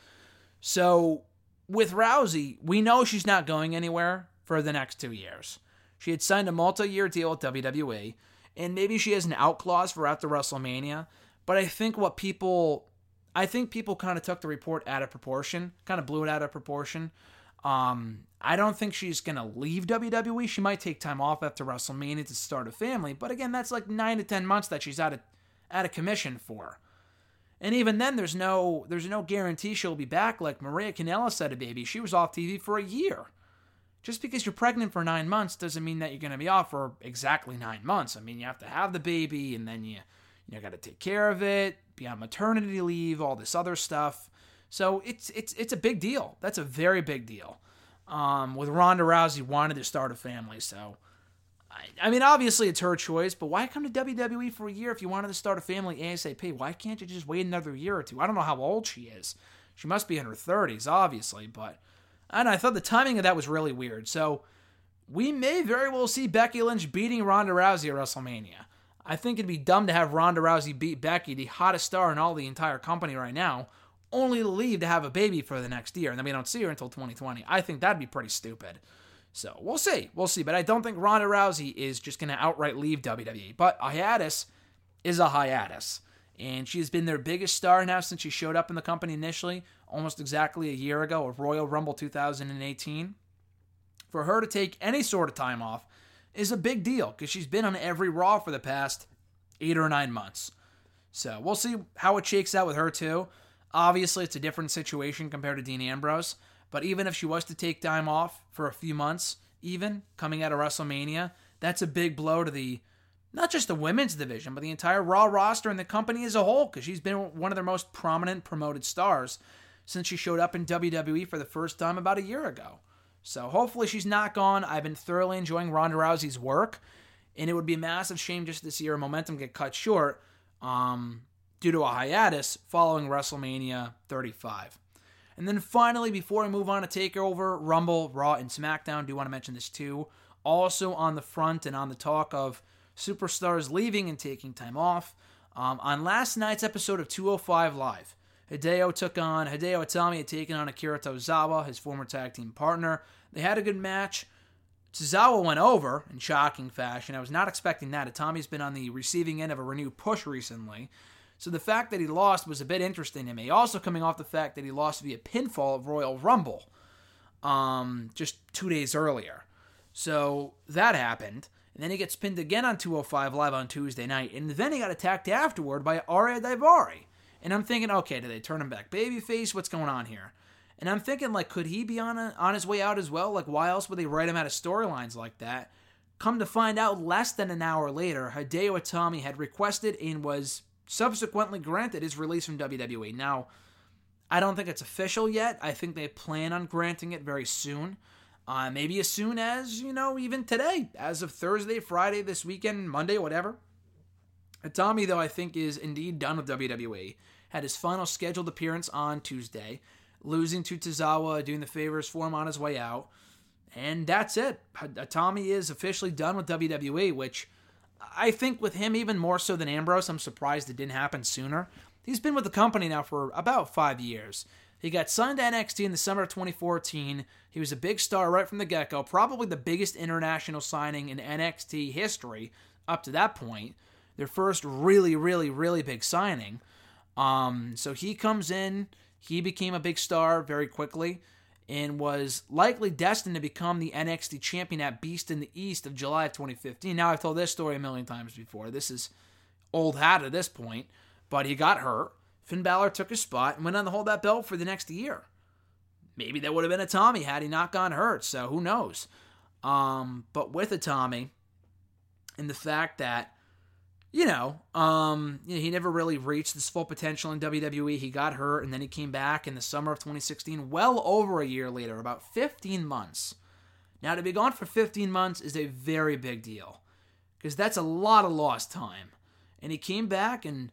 So with Rousey, we know she's not going anywhere for the next two years. She had signed a multi year deal with WWE, and maybe she has an out clause for after WrestleMania. But I think what people, I think people kind of took the report out of proportion, kind of blew it out of proportion. Um, I don't think she's going to leave WWE. She might take time off after WrestleMania to start a family, but again, that's like 9 to 10 months that she's out of out of commission for. And even then there's no there's no guarantee she'll be back like Maria Kanellis said a baby. She was off TV for a year. Just because you're pregnant for 9 months doesn't mean that you're going to be off for exactly 9 months. I mean, you have to have the baby and then you you got to take care of it, be on maternity leave, all this other stuff. So it's it's it's a big deal. That's a very big deal. Um, with Ronda Rousey wanted to start a family, so I, mean, obviously it's her choice. But why come to WWE for a year if you wanted to start a family ASAP? Why can't you just wait another year or two? I don't know how old she is. She must be in her thirties, obviously. But know, I thought the timing of that was really weird. So we may very well see Becky Lynch beating Ronda Rousey at WrestleMania. I think it'd be dumb to have Ronda Rousey beat Becky, the hottest star in all the entire company right now, only to leave to have a baby for the next year, and then we don't see her until 2020. I think that'd be pretty stupid. So we'll see. We'll see. But I don't think Ronda Rousey is just going to outright leave WWE. But hiatus is a hiatus. And she's been their biggest star now since she showed up in the company initially, almost exactly a year ago, of Royal Rumble 2018. For her to take any sort of time off is a big deal because she's been on every Raw for the past eight or nine months. So we'll see how it shakes out with her, too. Obviously, it's a different situation compared to Dean Ambrose, but even if she was to take time off for a few months, even coming out of WrestleMania, that's a big blow to the not just the women's division, but the entire Raw roster and the company as a whole, because she's been one of their most prominent promoted stars since she showed up in WWE for the first time about a year ago. So hopefully she's not gone. I've been thoroughly enjoying Ronda Rousey's work, and it would be a massive shame just to see her momentum get cut short. Um, due to a hiatus following WrestleMania 35. And then finally, before I move on to TakeOver, Rumble, Raw, and SmackDown, do want to mention this too. Also on the front and on the talk of superstars leaving and taking time off. Um, on last night's episode of 205 Live, Hideo took on Hideo Itami had taken on Akira Tozawa, his former tag team partner. They had a good match. Tozawa went over in shocking fashion. I was not expecting that. Itami's been on the receiving end of a renewed push recently. So the fact that he lost was a bit interesting to me. Also coming off the fact that he lost via pinfall of Royal Rumble um, just two days earlier. So that happened. And then he gets pinned again on 205 Live on Tuesday night. And then he got attacked afterward by Ariya Daivari. And I'm thinking, okay, do they turn him back babyface? What's going on here? And I'm thinking, like, could he be on a, on his way out as well? Like, why else would they write him out of storylines like that? Come to find out, less than an hour later, Hideo Itami had requested and was subsequently granted his release from WWE. Now, I don't think it's official yet. I think they plan on granting it very soon. Uh, maybe as soon as, you know, even today, as of Thursday, Friday, this weekend, Monday, whatever. Tommy, though, I think is indeed done with WWE. Had his final scheduled appearance on Tuesday, losing to Tozawa, doing the favors for him on his way out. And that's it. Tommy is officially done with WWE, which I think with him, even more so than Ambrose, I'm surprised it didn't happen sooner. He's been with the company now for about five years. He got signed to NXT in the summer of 2014. He was a big star right from the get go, probably the biggest international signing in NXT history up to that point. Their first really, really, really big signing. Um, so he comes in, he became a big star very quickly and was likely destined to become the NXT champion at Beast in the East of July of 2015. Now, I've told this story a million times before. This is old hat at this point, but he got hurt. Finn Balor took his spot and went on to hold that belt for the next year. Maybe that would have been Itami had he not gone hurt, so who knows. Um, but with Itami, and the fact that you know, um, you know, he never really reached his full potential in WWE. He got hurt, and then he came back in the summer of 2016, well over a year later, about 15 months. Now, to be gone for 15 months is a very big deal because that's a lot of lost time. And he came back and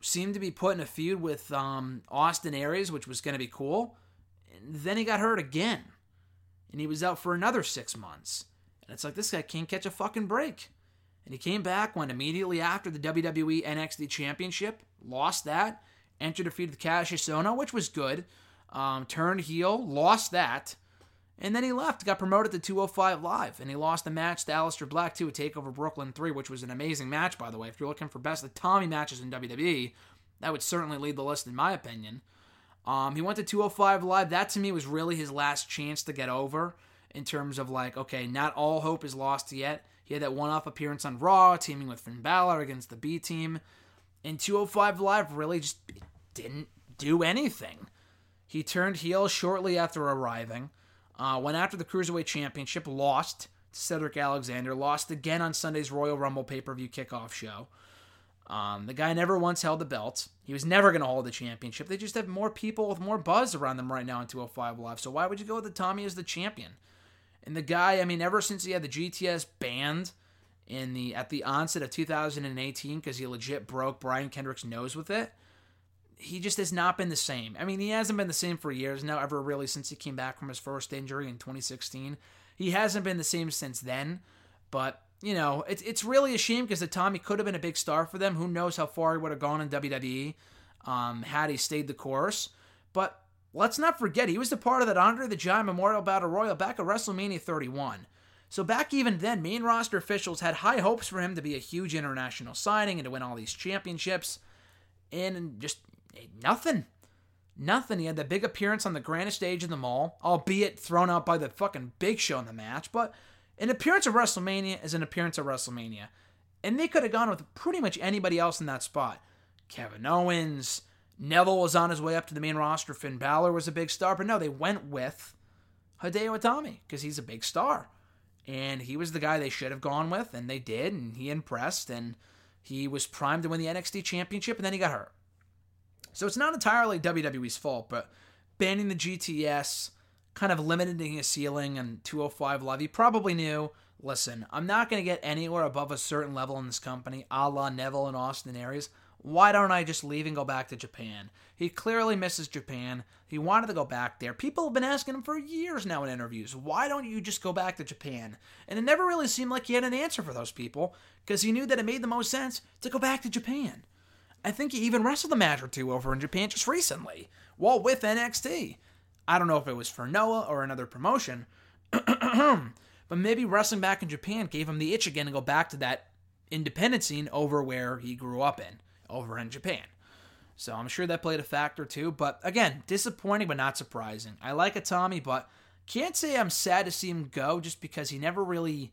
seemed to be put in a feud with um, Austin Aries, which was going to be cool. And then he got hurt again, and he was out for another six months. And it's like this guy can't catch a fucking break. And he came back, went immediately after the WWE NXT Championship, lost that, entered feud with Kassius Ohno, which was good. Um, turned heel, lost that, and then he left, got promoted to 205 Live, and he lost the match to Aleister Black too, a Takeover Brooklyn 3, which was an amazing match, by the way. If you're looking for best of Tommy matches in WWE, that would certainly lead the list, in my opinion. Um, he went to 205 Live. That to me was really his last chance to get over in terms of like, okay, not all hope is lost yet. He had that one off appearance on Raw, teaming with Finn Balor against the B team. And 205 Live really just didn't do anything. He turned heel shortly after arriving, uh, went after the Cruiserweight Championship, lost to Cedric Alexander, lost again on Sunday's Royal Rumble pay per view kickoff show. Um, the guy never once held the belt. He was never going to hold the championship. They just have more people with more buzz around them right now in 205 Live. So why would you go with the Tommy as the champion? And the guy, I mean, ever since he had the GTS banned in the at the onset of 2018 because he legit broke Brian Kendrick's nose with it, he just has not been the same. I mean, he hasn't been the same for years now, ever really since he came back from his first injury in 2016. He hasn't been the same since then. But you know, it's it's really a shame because the Tommy could have been a big star for them. Who knows how far he would have gone in WWE um, had he stayed the course. But Let's not forget, he was a part of that Andre the Giant Memorial Battle Royal back at WrestleMania 31. So back even then, main roster officials had high hopes for him to be a huge international signing and to win all these championships. And just eh, nothing. Nothing. He had that big appearance on the grandest stage in the mall, albeit thrown out by the fucking Big Show in the match. But an appearance of WrestleMania is an appearance of WrestleMania. And they could have gone with pretty much anybody else in that spot. Kevin Owens, Neville was on his way up to the main roster. Finn Balor was a big star, but no, they went with Hideo Itami because he's a big star. And he was the guy they should have gone with, and they did, and he impressed, and he was primed to win the NXT Championship, and then he got hurt. So it's not entirely WWE's fault, but banning the GTS, kind of limiting his ceiling and 205 Live, he probably knew listen, I'm not going to get anywhere above a certain level in this company, a la Neville and Austin Aries. Why don't I just leave and go back to Japan? He clearly misses Japan. He wanted to go back there. People have been asking him for years now in interviews, why don't you just go back to Japan? And it never really seemed like he had an answer for those people because he knew that it made the most sense to go back to Japan. I think he even wrestled a match or two over in Japan just recently, while with NXT. I don't know if it was for Noah or another promotion, but maybe wrestling back in Japan gave him the itch again to go back to that independent scene over where he grew up in over in Japan. So I'm sure that played a factor too. But again, disappointing but not surprising. I like Itami, but can't say I'm sad to see him go just because he never really.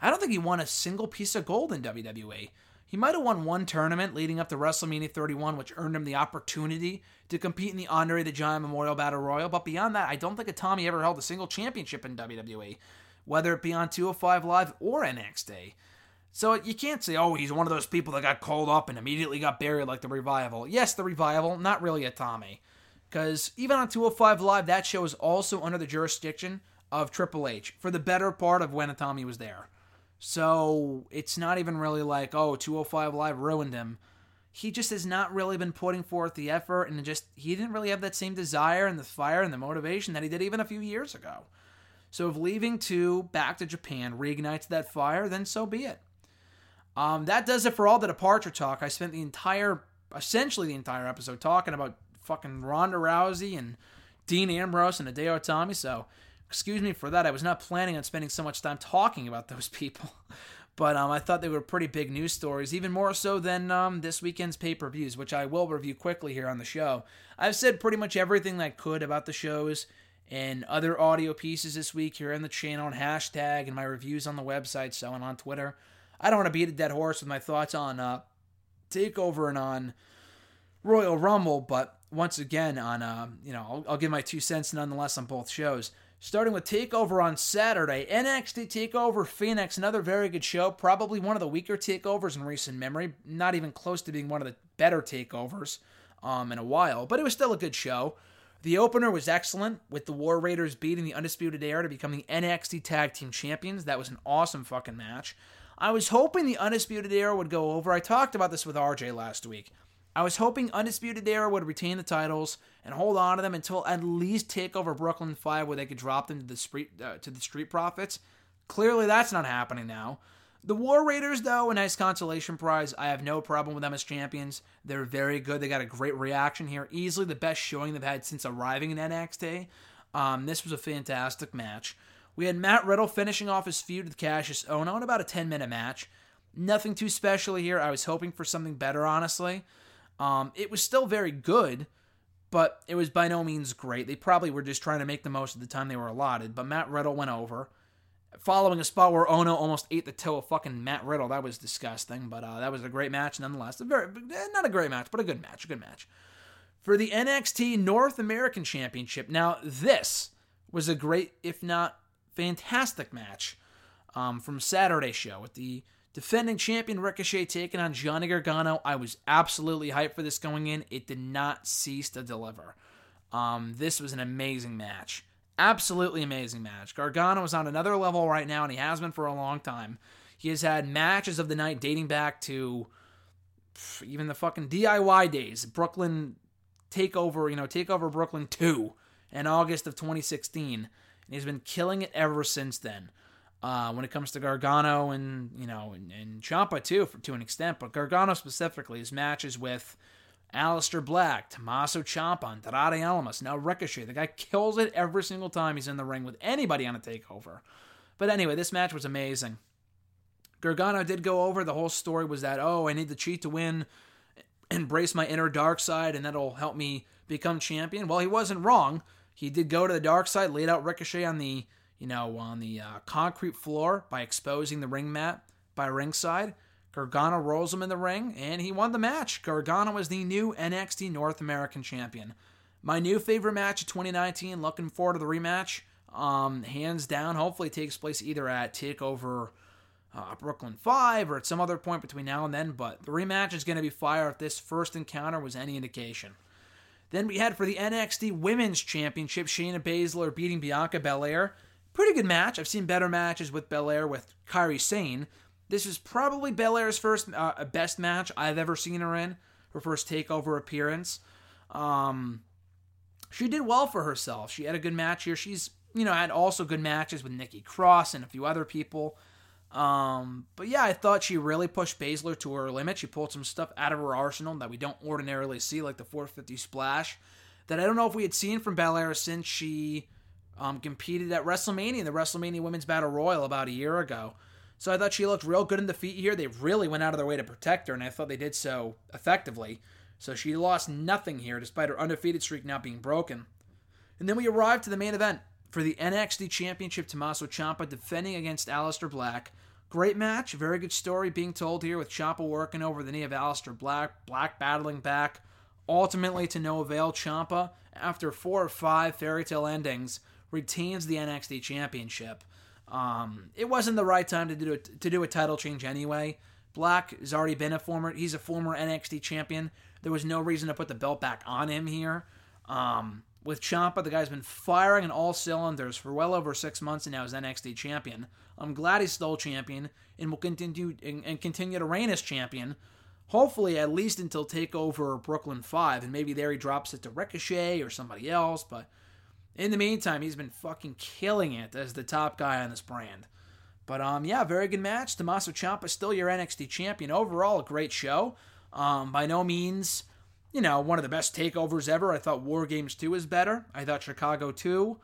I don't think he won a single piece of gold in WWE. He might have won one tournament leading up to WrestleMania 31, which earned him the opportunity to compete in the Andre the Giant Memorial Battle Royal. But beyond that, I don't think Itami ever held a single championship in WWE, whether it be on 205 Live or NXT. So you can't say, oh, he's one of those people that got called up and immediately got buried like the revival. Yes, the revival, not really Itami. Because even on 205 Live, that show is also under the jurisdiction of Triple H for the better part of when Itami was there. So it's not even really like, oh, 205 Live ruined him. He just has not really been putting forth the effort and just, he didn't really have that same desire and the fire and the motivation that he did even a few years ago. So if leaving to back to Japan reignites that fire, then so be it. Um, that does it for all the departure talk. I spent the entire, essentially the entire episode talking about fucking Ronda Rousey and Dean Ambrose and Hideo Itami. So excuse me for that. I was not planning on spending so much time talking about those people. But um, I thought they were pretty big news stories, even more so than um, this weekend's pay per views, which I will review quickly here on the show. I've said pretty much everything I could about the shows and other audio pieces this week here on the channel and hashtag and my reviews on the website, so and on Twitter. I don't want to beat a dead horse with my thoughts on uh, Takeover and on Royal Rumble, but once again, on uh, you know, I'll, I'll give my two cents nonetheless on both shows starting with TakeOver on Saturday. NXT TakeOver Phoenix, another very good show. Probably one of the weaker TakeOvers in recent memory. Not even close to being one of the better TakeOvers um, in a while, but it was still a good show. The opener was excellent, with the War Raiders beating the Undisputed Era to become the NXT Tag Team Champions. That was an awesome fucking match. I was hoping the Undisputed Era would go over. I talked about this with RJ last week. I was hoping Undisputed Era would retain the titles and hold on to them until at least take over Brooklyn Five, where they could drop them to the street uh, to the Street Profits. Clearly, that's not happening now. The War Raiders, though, a nice consolation prize. I have no problem with them as champions. They're very good. They got a great reaction here. Easily the best showing they've had since arriving in NXT. Um, this was a fantastic match. We had Matt Riddle finishing off his feud with Kassius Ohno in about a 10 minute match. Nothing too special here. I was hoping for something better, honestly. Um, it was still very good, but it was by no means great. They probably were just trying to make the most of the time they were allotted. But Matt Riddle went over, following a spot where Ohno almost ate the toe of fucking Matt Riddle. That was disgusting, but uh, that was a great match nonetheless. A very eh, not a great match, but a good match. A good match for the NXT North American Championship. Now this was a great, if not fantastic, match um, from Saturday show with the Defending champion Ricochet taking on Johnny Gargano. I was absolutely hyped for this going in. It did not cease to deliver. Um, this was an amazing match. Absolutely amazing match. Gargano is on another level right now, and he has been for a long time. He has had matches of the night dating back to even the fucking DIY days. Brooklyn Takeover, you know, Takeover Brooklyn 2 in August of 2016. And he's been killing it ever since then uh, when it comes to Gargano and you know and, and Ciampa too, for, to an extent. But Gargano specifically, his matches with Aleister Black, Tommaso Ciampa, Andrade Almas, now Ricochet. The guy kills it every single time he's in the ring with anybody on a takeover. But anyway, this match was amazing. Gargano did go over. The whole story was that, oh, I need to cheat to win, embrace my inner dark side, and that'll help me become champion. Well, he wasn't wrong. He did go to the dark side, laid out Ricochet on the you know, on the uh, concrete floor by exposing the ring mat by ringside. Gargano rolls him in the ring, and he won the match. Gargano is the new NXT North American Champion. My new favorite match of 2019. Looking forward to the rematch. Um, hands down, hopefully takes place either at Takeover uh, Brooklyn 5 or at some other point between now and then. But the rematch is going to be fire if this first encounter was any indication. Then we had for the NXT Women's Championship, Shayna Baszler beating Bianca Belair pretty good match. I've seen better matches with Belair with Kairi Sane. This is probably Belair's first uh, best match I've ever seen her in. Her first takeover appearance. Um, she did well for herself. She had a good match here. She's you know had also good matches with Nikki Cross and a few other people. Um, but yeah, I thought she really pushed Baszler to her limit. She pulled some stuff out of her arsenal that we don't ordinarily see, like the 450 splash, that I don't know if we had seen from Belair since she um, competed at WrestleMania, the WrestleMania Women's Battle Royal, about a year ago. So I thought she looked real good in the feet here. They really went out of their way to protect her, and I thought they did so effectively. So she lost nothing here, despite her undefeated streak not being broken. And then we arrived to the main event for the NXT Championship. Tommaso Ciampa defending against Aleister Black. Great match, very good story being told here with Ciampa working over the knee of Aleister Black, Black battling back, ultimately to no avail. Ciampa, after four or five fairy tale endings, retains the NXT Championship. Um, it wasn't the right time to do a, to do a title change anyway. Black has already been a former he's a former NXT champion. There was no reason to put the belt back on him here. Um, with Ciampa, the guy's been firing in all cylinders for well over six months and now is NXT champion. I'm glad he's still champion and will continue and, and continue to reign as champion. Hopefully, at least until Takeover Brooklyn Five, and maybe there he drops it to Ricochet or somebody else. But in the meantime, he's been fucking killing it as the top guy on this brand. But um, yeah, very good match. Tommaso Ciampa still your NXT champion. Overall, a great show. Um, by no means, you know, one of the best takeovers ever. I thought War Games 2 was better. I thought Chicago 2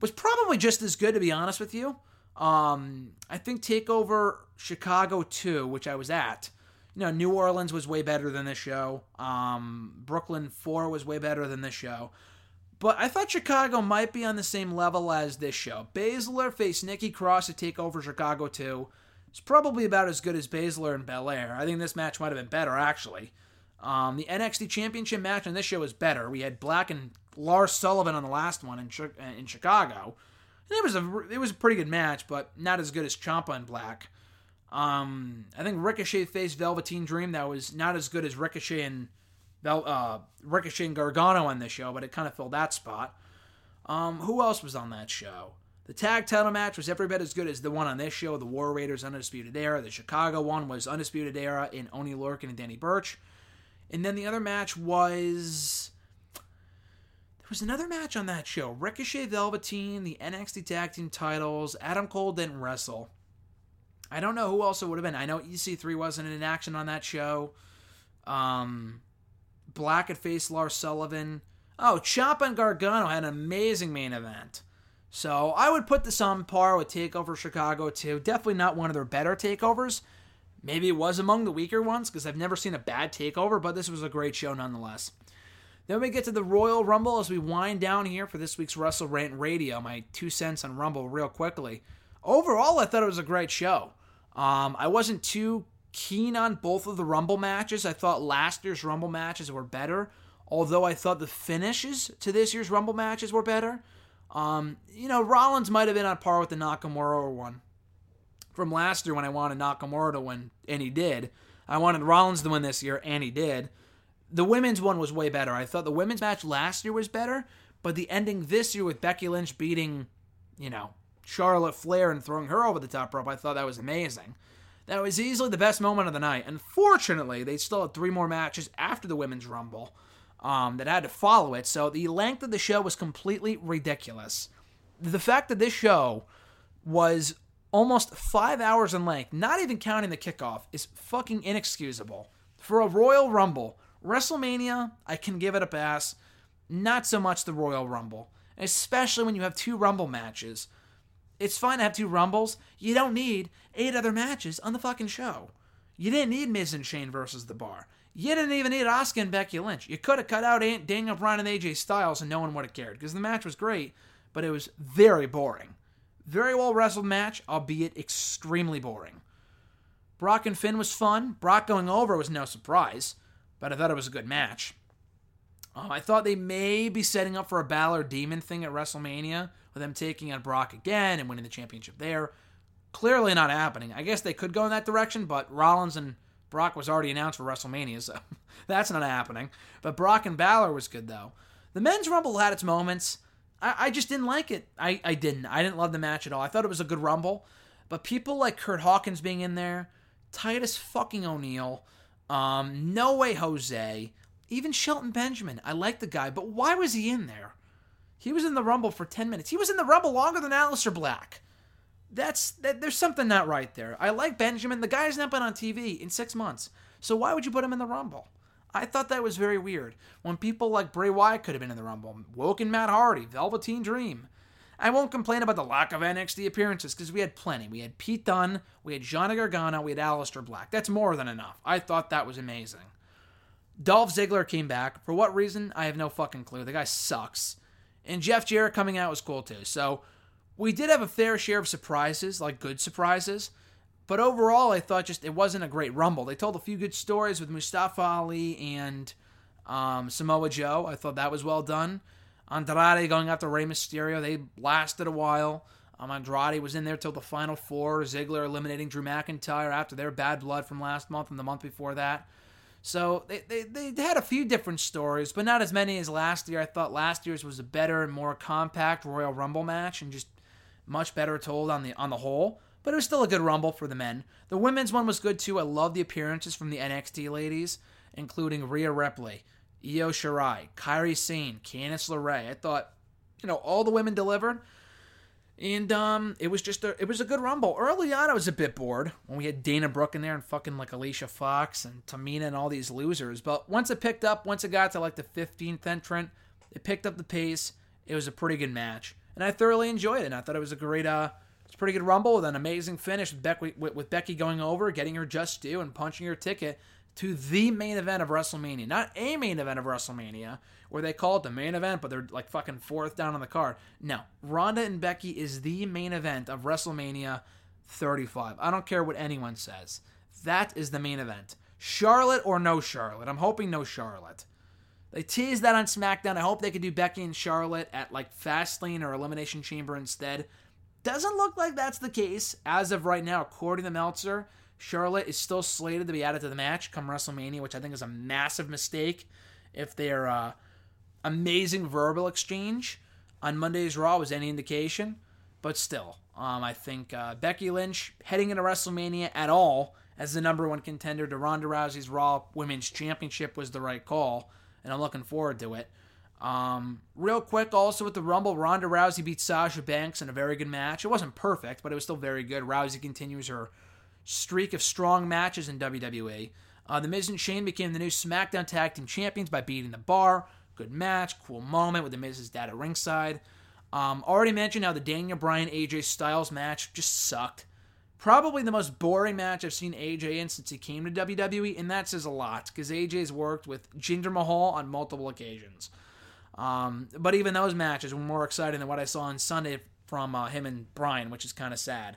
was probably just as good, to be honest with you. Um, I think Takeover Chicago 2, which I was at, you know, New Orleans was way better than this show. Um, Brooklyn 4 was way better than this show. But I thought Chicago might be on the same level as this show. Baszler faced Nikki Cross to take over Chicago 2. It's probably about as good as Baszler and Belair. I think this match might have been better, actually. Um, the NXT Championship match on this show was better. We had Black and Lars Sullivan on the last one in, in Chicago. And it was a it was a pretty good match, but not as good as Ciampa and Black. Um, I think Ricochet faced Velveteen Dream. That was not as good as Ricochet and Vel- uh, Ricochet and Gargano on this show, but it kind of filled that spot. Um, who else was on that show? The tag title match was every bit as good as the one on this show, the War Raiders Undisputed Era. The Chicago one was Undisputed Era in Oni Lorcan and Danny Burch. And then the other match was there was another match on that show. Ricochet Velveteen, the NXT Tag Team titles. Adam Cole didn't wrestle. I don't know who else it would have been. I know EC3 wasn't in action on that show. Um, Black had faced Lars Sullivan. Oh, Ciampa and Gargano had an amazing main event. So I would put this on par with Takeover Chicago too. Definitely not one of their better takeovers. Maybe it was among the weaker ones because I've never seen a bad takeover, but this was a great show nonetheless. Then we get to the Royal Rumble as we wind down here for this week's Wrestle Rant Radio. My two cents on Rumble, real quickly. Overall, I thought it was a great show. Um, I wasn't too keen on both of the Rumble matches. I thought last year's Rumble matches were better, although I thought the finishes to this year's Rumble matches were better. Um, you know, Rollins might have been on par with the Nakamura one from last year when I wanted Nakamura to win, and he did. I wanted Rollins to win this year, and he did. The women's one was way better. I thought the women's match last year was better, but the ending this year with Becky Lynch beating, you know, Charlotte Flair and throwing her over the top rope, I thought that was amazing. That was easily the best moment of the night. Unfortunately, they still had three more matches after the Women's Rumble um, that had to follow it, so the length of the show was completely ridiculous. The fact that this show was almost five hours in length, not even counting the kickoff, is fucking inexcusable. For a Royal Rumble, WrestleMania, I can give it a pass. Not so much the Royal Rumble, especially when you have two Rumble matches. It's fine to have two Rumbles. You don't need eight other matches on the fucking show. You didn't need Miz and Shane versus The Bar. You didn't even need Asuka and Becky Lynch. You could have cut out Daniel Bryan and AJ Styles and no one would have cared because the match was great, but it was very boring. Very well wrestled match, albeit extremely boring. Brock and Finn was fun. Brock going over was no surprise, but I thought it was a good match. Um, I thought they may be setting up for a Balor Demon thing at WrestleMania with them taking on Brock again and winning the championship there. Clearly not happening. I guess they could go in that direction, but Rollins and Brock was already announced for WrestleMania, so that's not happening. But Brock and Balor was good though. The men's rumble had its moments. I, I just didn't like it. I, I didn't. I didn't love the match at all. I thought it was a good rumble. But people like Kurt Hawkins being in there, Titus fucking O'Neil, um, No Way Jose, even Shelton Benjamin. I like the guy, but why was he in there? He was in the Rumble for 10 minutes. He was in the Rumble longer than Aleister Black. That's that, there's something not right there. I like Benjamin. The guy's not been on TV in six months. So why would you put him in the Rumble? I thought that was very weird. When people like Bray Wyatt could have been in the Rumble, Woken Matt Hardy, Velveteen Dream. I won't complain about the lack of NXT appearances because we had plenty. We had Pete Dunne, we had Johnny Gargano, we had Aleister Black. That's more than enough. I thought that was amazing. Dolph Ziggler came back. For what reason? I have no fucking clue. The guy sucks. And Jeff Jarrett coming out was cool too. So we did have a fair share of surprises, like good surprises. But overall, I thought just it wasn't a great Rumble. They told a few good stories with Mustafa Ali and um, Samoa Joe. I thought that was well done. Andrade going after Rey Mysterio. They lasted a while. Um, Andrade was in there till the final four. Ziggler eliminating Drew McIntyre after their bad blood from last month and the month before that. So they, they, they had a few different stories, but not as many as last year. I thought last year's was a better and more compact Royal Rumble match and just much better told on the on the whole. But it was still a good Rumble for the men. The women's one was good too. I love the appearances from the NXT ladies, including Rhea Ripley, Io Shirai, Kairi Sane, Candice LeRae. I thought, you know, all the women delivered. And um, it was just a it was a good rumble. Early on, I was a bit bored when we had Dana Brooke in there and fucking like Alicia Fox and Tamina and all these losers. But once it picked up, once it got to like the 15th entrant, it picked up the pace. It was a pretty good match, and I thoroughly enjoyed it. And I thought it was a great uh, it's pretty good rumble with an amazing finish with Becky with, with Becky going over, getting her just due, and punching her ticket to the main event of WrestleMania. Not a main event of WrestleMania, where they call it the main event, but they're like fucking fourth down on the card. No, Ronda and Becky is the main event of WrestleMania 35. I don't care what anyone says. That is the main event. Charlotte or no Charlotte. I'm hoping no Charlotte. They teased that on SmackDown. I hope they could do Becky and Charlotte at like Fastlane or Elimination Chamber instead. Doesn't look like that's the case as of right now, according to Meltzer. Charlotte is still slated to be added to the match come WrestleMania, which I think is a massive mistake if their uh, amazing verbal exchange on Monday's Raw was any indication. But still, um, I think uh, Becky Lynch heading into WrestleMania at all as the number one contender to Ronda Rousey's Raw Women's Championship was the right call, and I'm looking forward to it. Um, real quick, also with the Rumble, Ronda Rousey beat Sasha Banks in a very good match. It wasn't perfect, but it was still very good. Rousey continues her streak of strong matches in WWE. Uh, the Miz and Shane became the new SmackDown Tag Team Champions by beating the Bar. Good match, cool moment with the Miz's dad at ringside. Um, already mentioned how the Daniel Bryan AJ Styles match just sucked. Probably the most boring match I've seen AJ in since he came to WWE, and that says a lot because AJ's worked with Jinder Mahal on multiple occasions. Um, but even those matches were more exciting than what I saw on Sunday from uh, him and Bryan, which is kind of sad.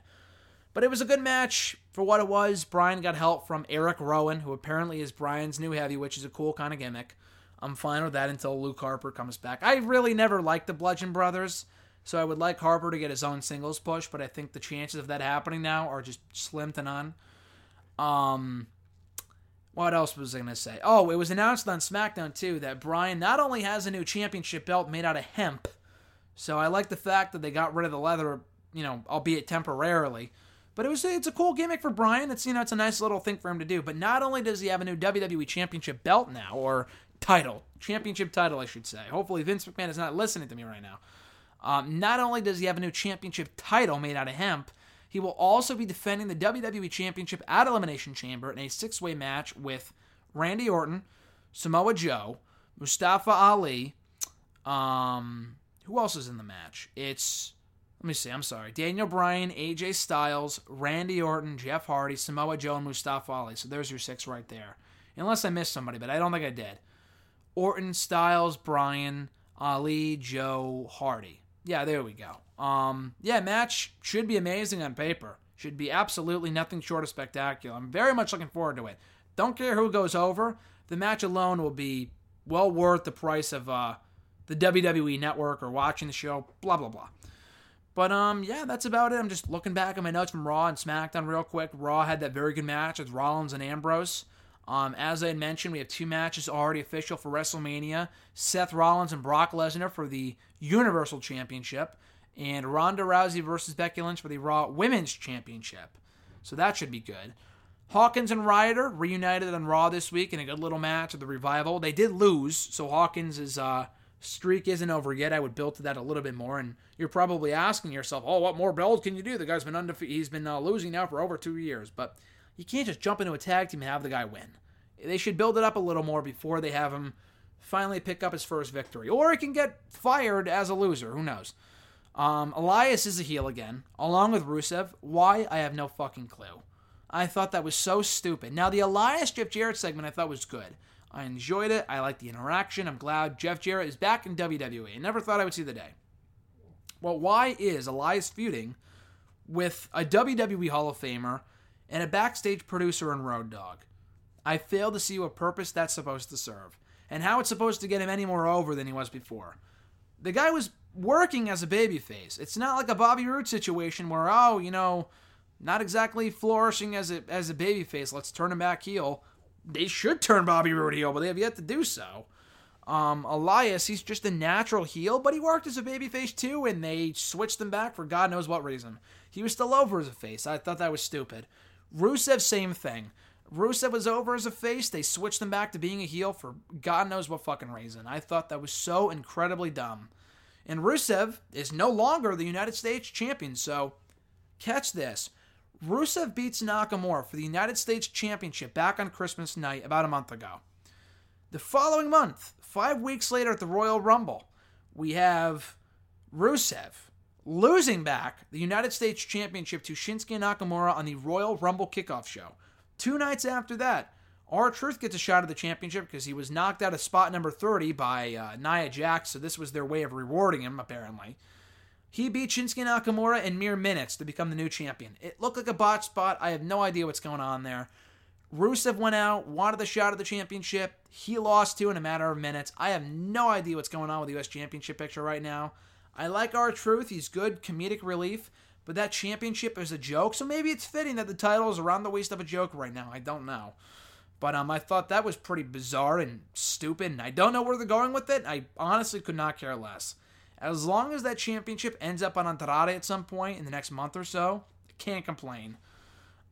But it was a good match for what it was. Bryan got help from Eric Rowan, who apparently is Bryan's new heavy, which is a cool kind of gimmick. I'm fine with that until Luke Harper comes back. I really never liked the Bludgeon Brothers, so I would like Harper to get his own singles push, but I think the chances of that happening now are just slim to none. Um, what else was I going to say? Oh, it was announced on SmackDown too that Bryan not only has a new championship belt made out of hemp, so I like the fact that they got rid of the leather, you know, albeit temporarily. But it was it's a cool gimmick for Bryan. It's you know it's a nice little thing for him to do. But not only does he have a new WWE Championship belt now or title, championship title, I should say. Hopefully Vince McMahon is not listening to me right now. Um, not only does he have a new championship title made out of hemp, he will also be defending the WWE Championship at Elimination Chamber in a six-way match with Randy Orton, Samoa Joe, Mustafa Ali. Um, who else is in the match? It's let me see. I'm sorry. Daniel Bryan, AJ Styles, Randy Orton, Jeff Hardy, Samoa Joe, and Mustafa Ali. So there's your six right there. Unless I missed somebody, but I don't think I did. Orton, Styles, Bryan, Ali, Joe, Hardy. Yeah, there we go. Um, yeah, match should be amazing on paper. Should be absolutely nothing short of spectacular. I'm very much looking forward to it. Don't care who goes over. The match alone will be well worth the price of uh, the WWE network or watching the show. Blah blah blah. But um, yeah, that's about it. I'm just looking back at my notes from Raw and SmackDown real quick. Raw had that very good match with Rollins and Ambrose. Um, as I had mentioned, we have two matches already official for WrestleMania: Seth Rollins and Brock Lesnar for the Universal Championship, and Ronda Rousey versus Becky Lynch for the Raw Women's Championship. So that should be good. Hawkins and Ryder reunited on Raw this week in a good little match of the revival. They did lose, so Hawkins uh, streak isn't over yet. I would build to that a little bit more. And you're probably asking yourself, oh, what more build can you do? The guy's been undefeated. He's been uh, losing now for over two years. But you can't just jump into a tag team and have the guy win. They should build it up a little more before they have him finally pick up his first victory. Or he can get fired as a loser. Who knows? Um, Elias is a heel again, along with Rusev. Why? I have no fucking clue. I thought that was so stupid. Now, the Elias Jeff Jarrett segment I thought was good. I enjoyed it. I like the interaction. I'm glad Jeff Jarrett is back in WWE. I never thought I would see the day. Well, why is Elias feuding with a WWE Hall of Famer and a backstage producer and Road Dog? I fail to see what purpose that's supposed to serve and how it's supposed to get him any more over than he was before. The guy was working as a babyface. It's not like a Bobby Roode situation where, oh, you know, not exactly flourishing as a as a babyface. Let's turn him back heel they should turn Bobby Roode heel, but they have yet to do so. Um, Elias, he's just a natural heel, but he worked as a babyface too, and they switched him back for God knows what reason. He was still over as a face. I thought that was stupid. Rusev, same thing. Rusev was over as a face. They switched him back to being a heel for God knows what fucking reason. I thought that was so incredibly dumb. And Rusev is no longer the United States champion. So, catch this. Rusev beats Nakamura for the United States Championship back on Christmas night about a month ago. The following month, five weeks later at the Royal Rumble, we have Rusev losing back the United States Championship to Shinsuke Nakamura on the Royal Rumble kickoff show. Two nights after that, R-Truth gets a shot at the championship because he was knocked out of spot number 30 by uh, Nia Jax, so this was their way of rewarding him, apparently. He beat Shinsuke Nakamura in mere minutes to become the new champion. It looked like a botch spot. I have no idea what's going on there. Rusev went out, wanted the shot at the championship. He lost to in a matter of minutes. I have no idea what's going on with the U.S. Championship picture right now. I like R-Truth. He's good comedic relief, but that championship is a joke. So maybe it's fitting that the title is around the waist of a joke right now. I don't know. But um, I thought that was pretty bizarre and stupid, and I don't know where they're going with it. I honestly could not care less. As long as that championship ends up on Andrade at some point in the next month or so, can't complain.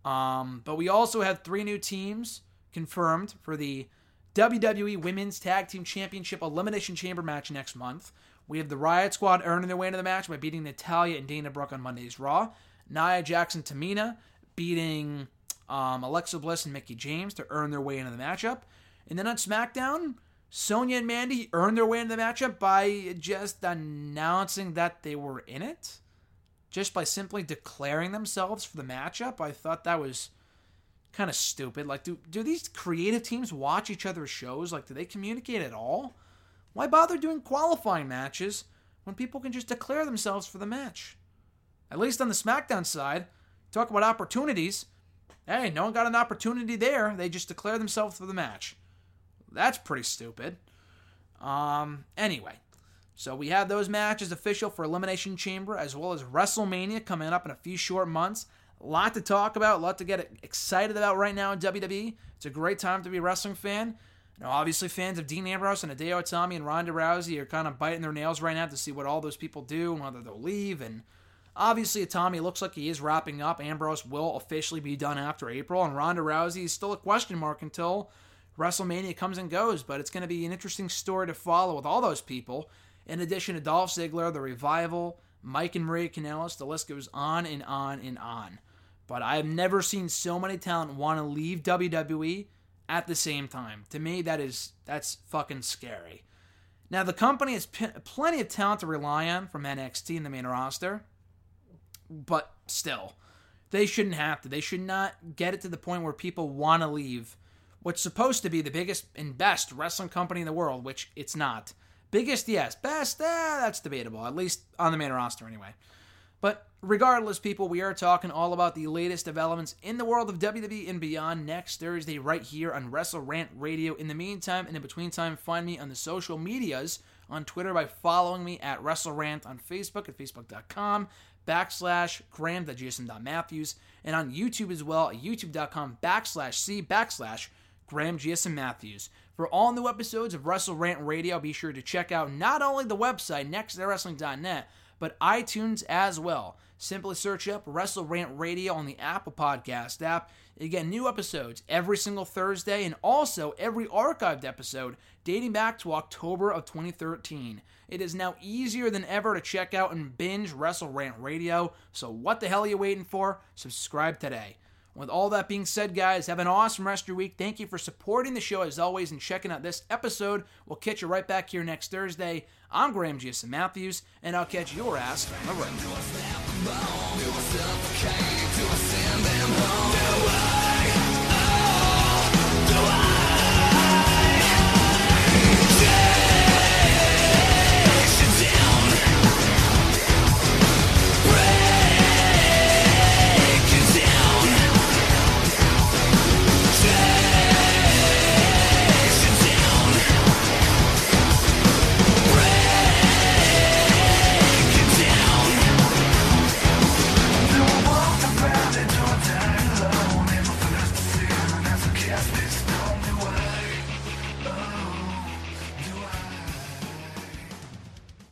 Um, but we also have three new teams confirmed for the WWE Women's Tag Team Championship Elimination Chamber match next month. We have the Riot Squad earning their way into the match by beating Natalya and Dana Brooke on Monday's Raw. Nia Jax and Tamina beating um, Alexa Bliss and Mickie James to earn their way into the matchup. And then on SmackDown, Sonya and Mandy earned their way into the matchup by just announcing that they were in it. Just by simply declaring themselves for the matchup. I thought that was kind of stupid. Like, do, do these creative teams watch each other's shows? Like, do they communicate at all? Why bother doing qualifying matches when people can just declare themselves for the match? At least on the SmackDown side, talk about opportunities. Hey, no one got an opportunity there. They just declare themselves for the match. That's pretty stupid. Um, anyway, so we have those matches official for Elimination Chamber as well as WrestleMania coming up in a few short months. A lot to talk about, a lot to get excited about right now in WWE. It's a great time to be a wrestling fan. Now, obviously, fans of Dean Ambrose and Hideo Itami and Ronda Rousey are kind of biting their nails right now to see what all those people do and whether they'll leave and Obviously, Itami looks like he is wrapping up. Ambrose will officially be done after April, and Ronda Rousey is still a question mark until WrestleMania comes and goes. But it's going to be an interesting story to follow with all those people. In addition to Dolph Ziggler, The Revival, Mike and Maria Kanellis, the list goes on and on and on. But I have never seen so many talent want to leave WWE at the same time. To me, that is that's fucking scary. Now the company has p- plenty of talent to rely on from NXT in the main roster but still, they shouldn't have to. They should not get it to the point where people want to leave what's supposed to be the biggest and best wrestling company in the world, which it's not. Biggest, yes. Best, eh, that's debatable, at least on the main roster anyway. But regardless, people, we are talking all about the latest developments in the world of WWE and beyond next Thursday, right here on Wrestle Rant Radio. In the meantime, and in between time, find me on the social medias on Twitter by following me at Wrestle Rant on Facebook at facebook.com backslash graham.gsm.matthews and on YouTube as well at youtube.com backslash c backslash Graham GSM Matthews. For all new episodes of Wrestle Rant Radio, be sure to check out not only the website nextwrestling.net, but iTunes as well. Simply search up Wrestle Rant Radio on the Apple Podcast app. Get new episodes every single Thursday and also every archived episode dating back to October of 2013. It is now easier than ever to check out and binge Wrestle Rant Radio, so what the hell are you waiting for? Subscribe today. With all that being said, guys, have an awesome rest of your week. Thank you for supporting the show as always and checking out this episode. We'll catch you right back here next Thursday. I'm Graham GSM Matthews, and I'll catch your ass on the road.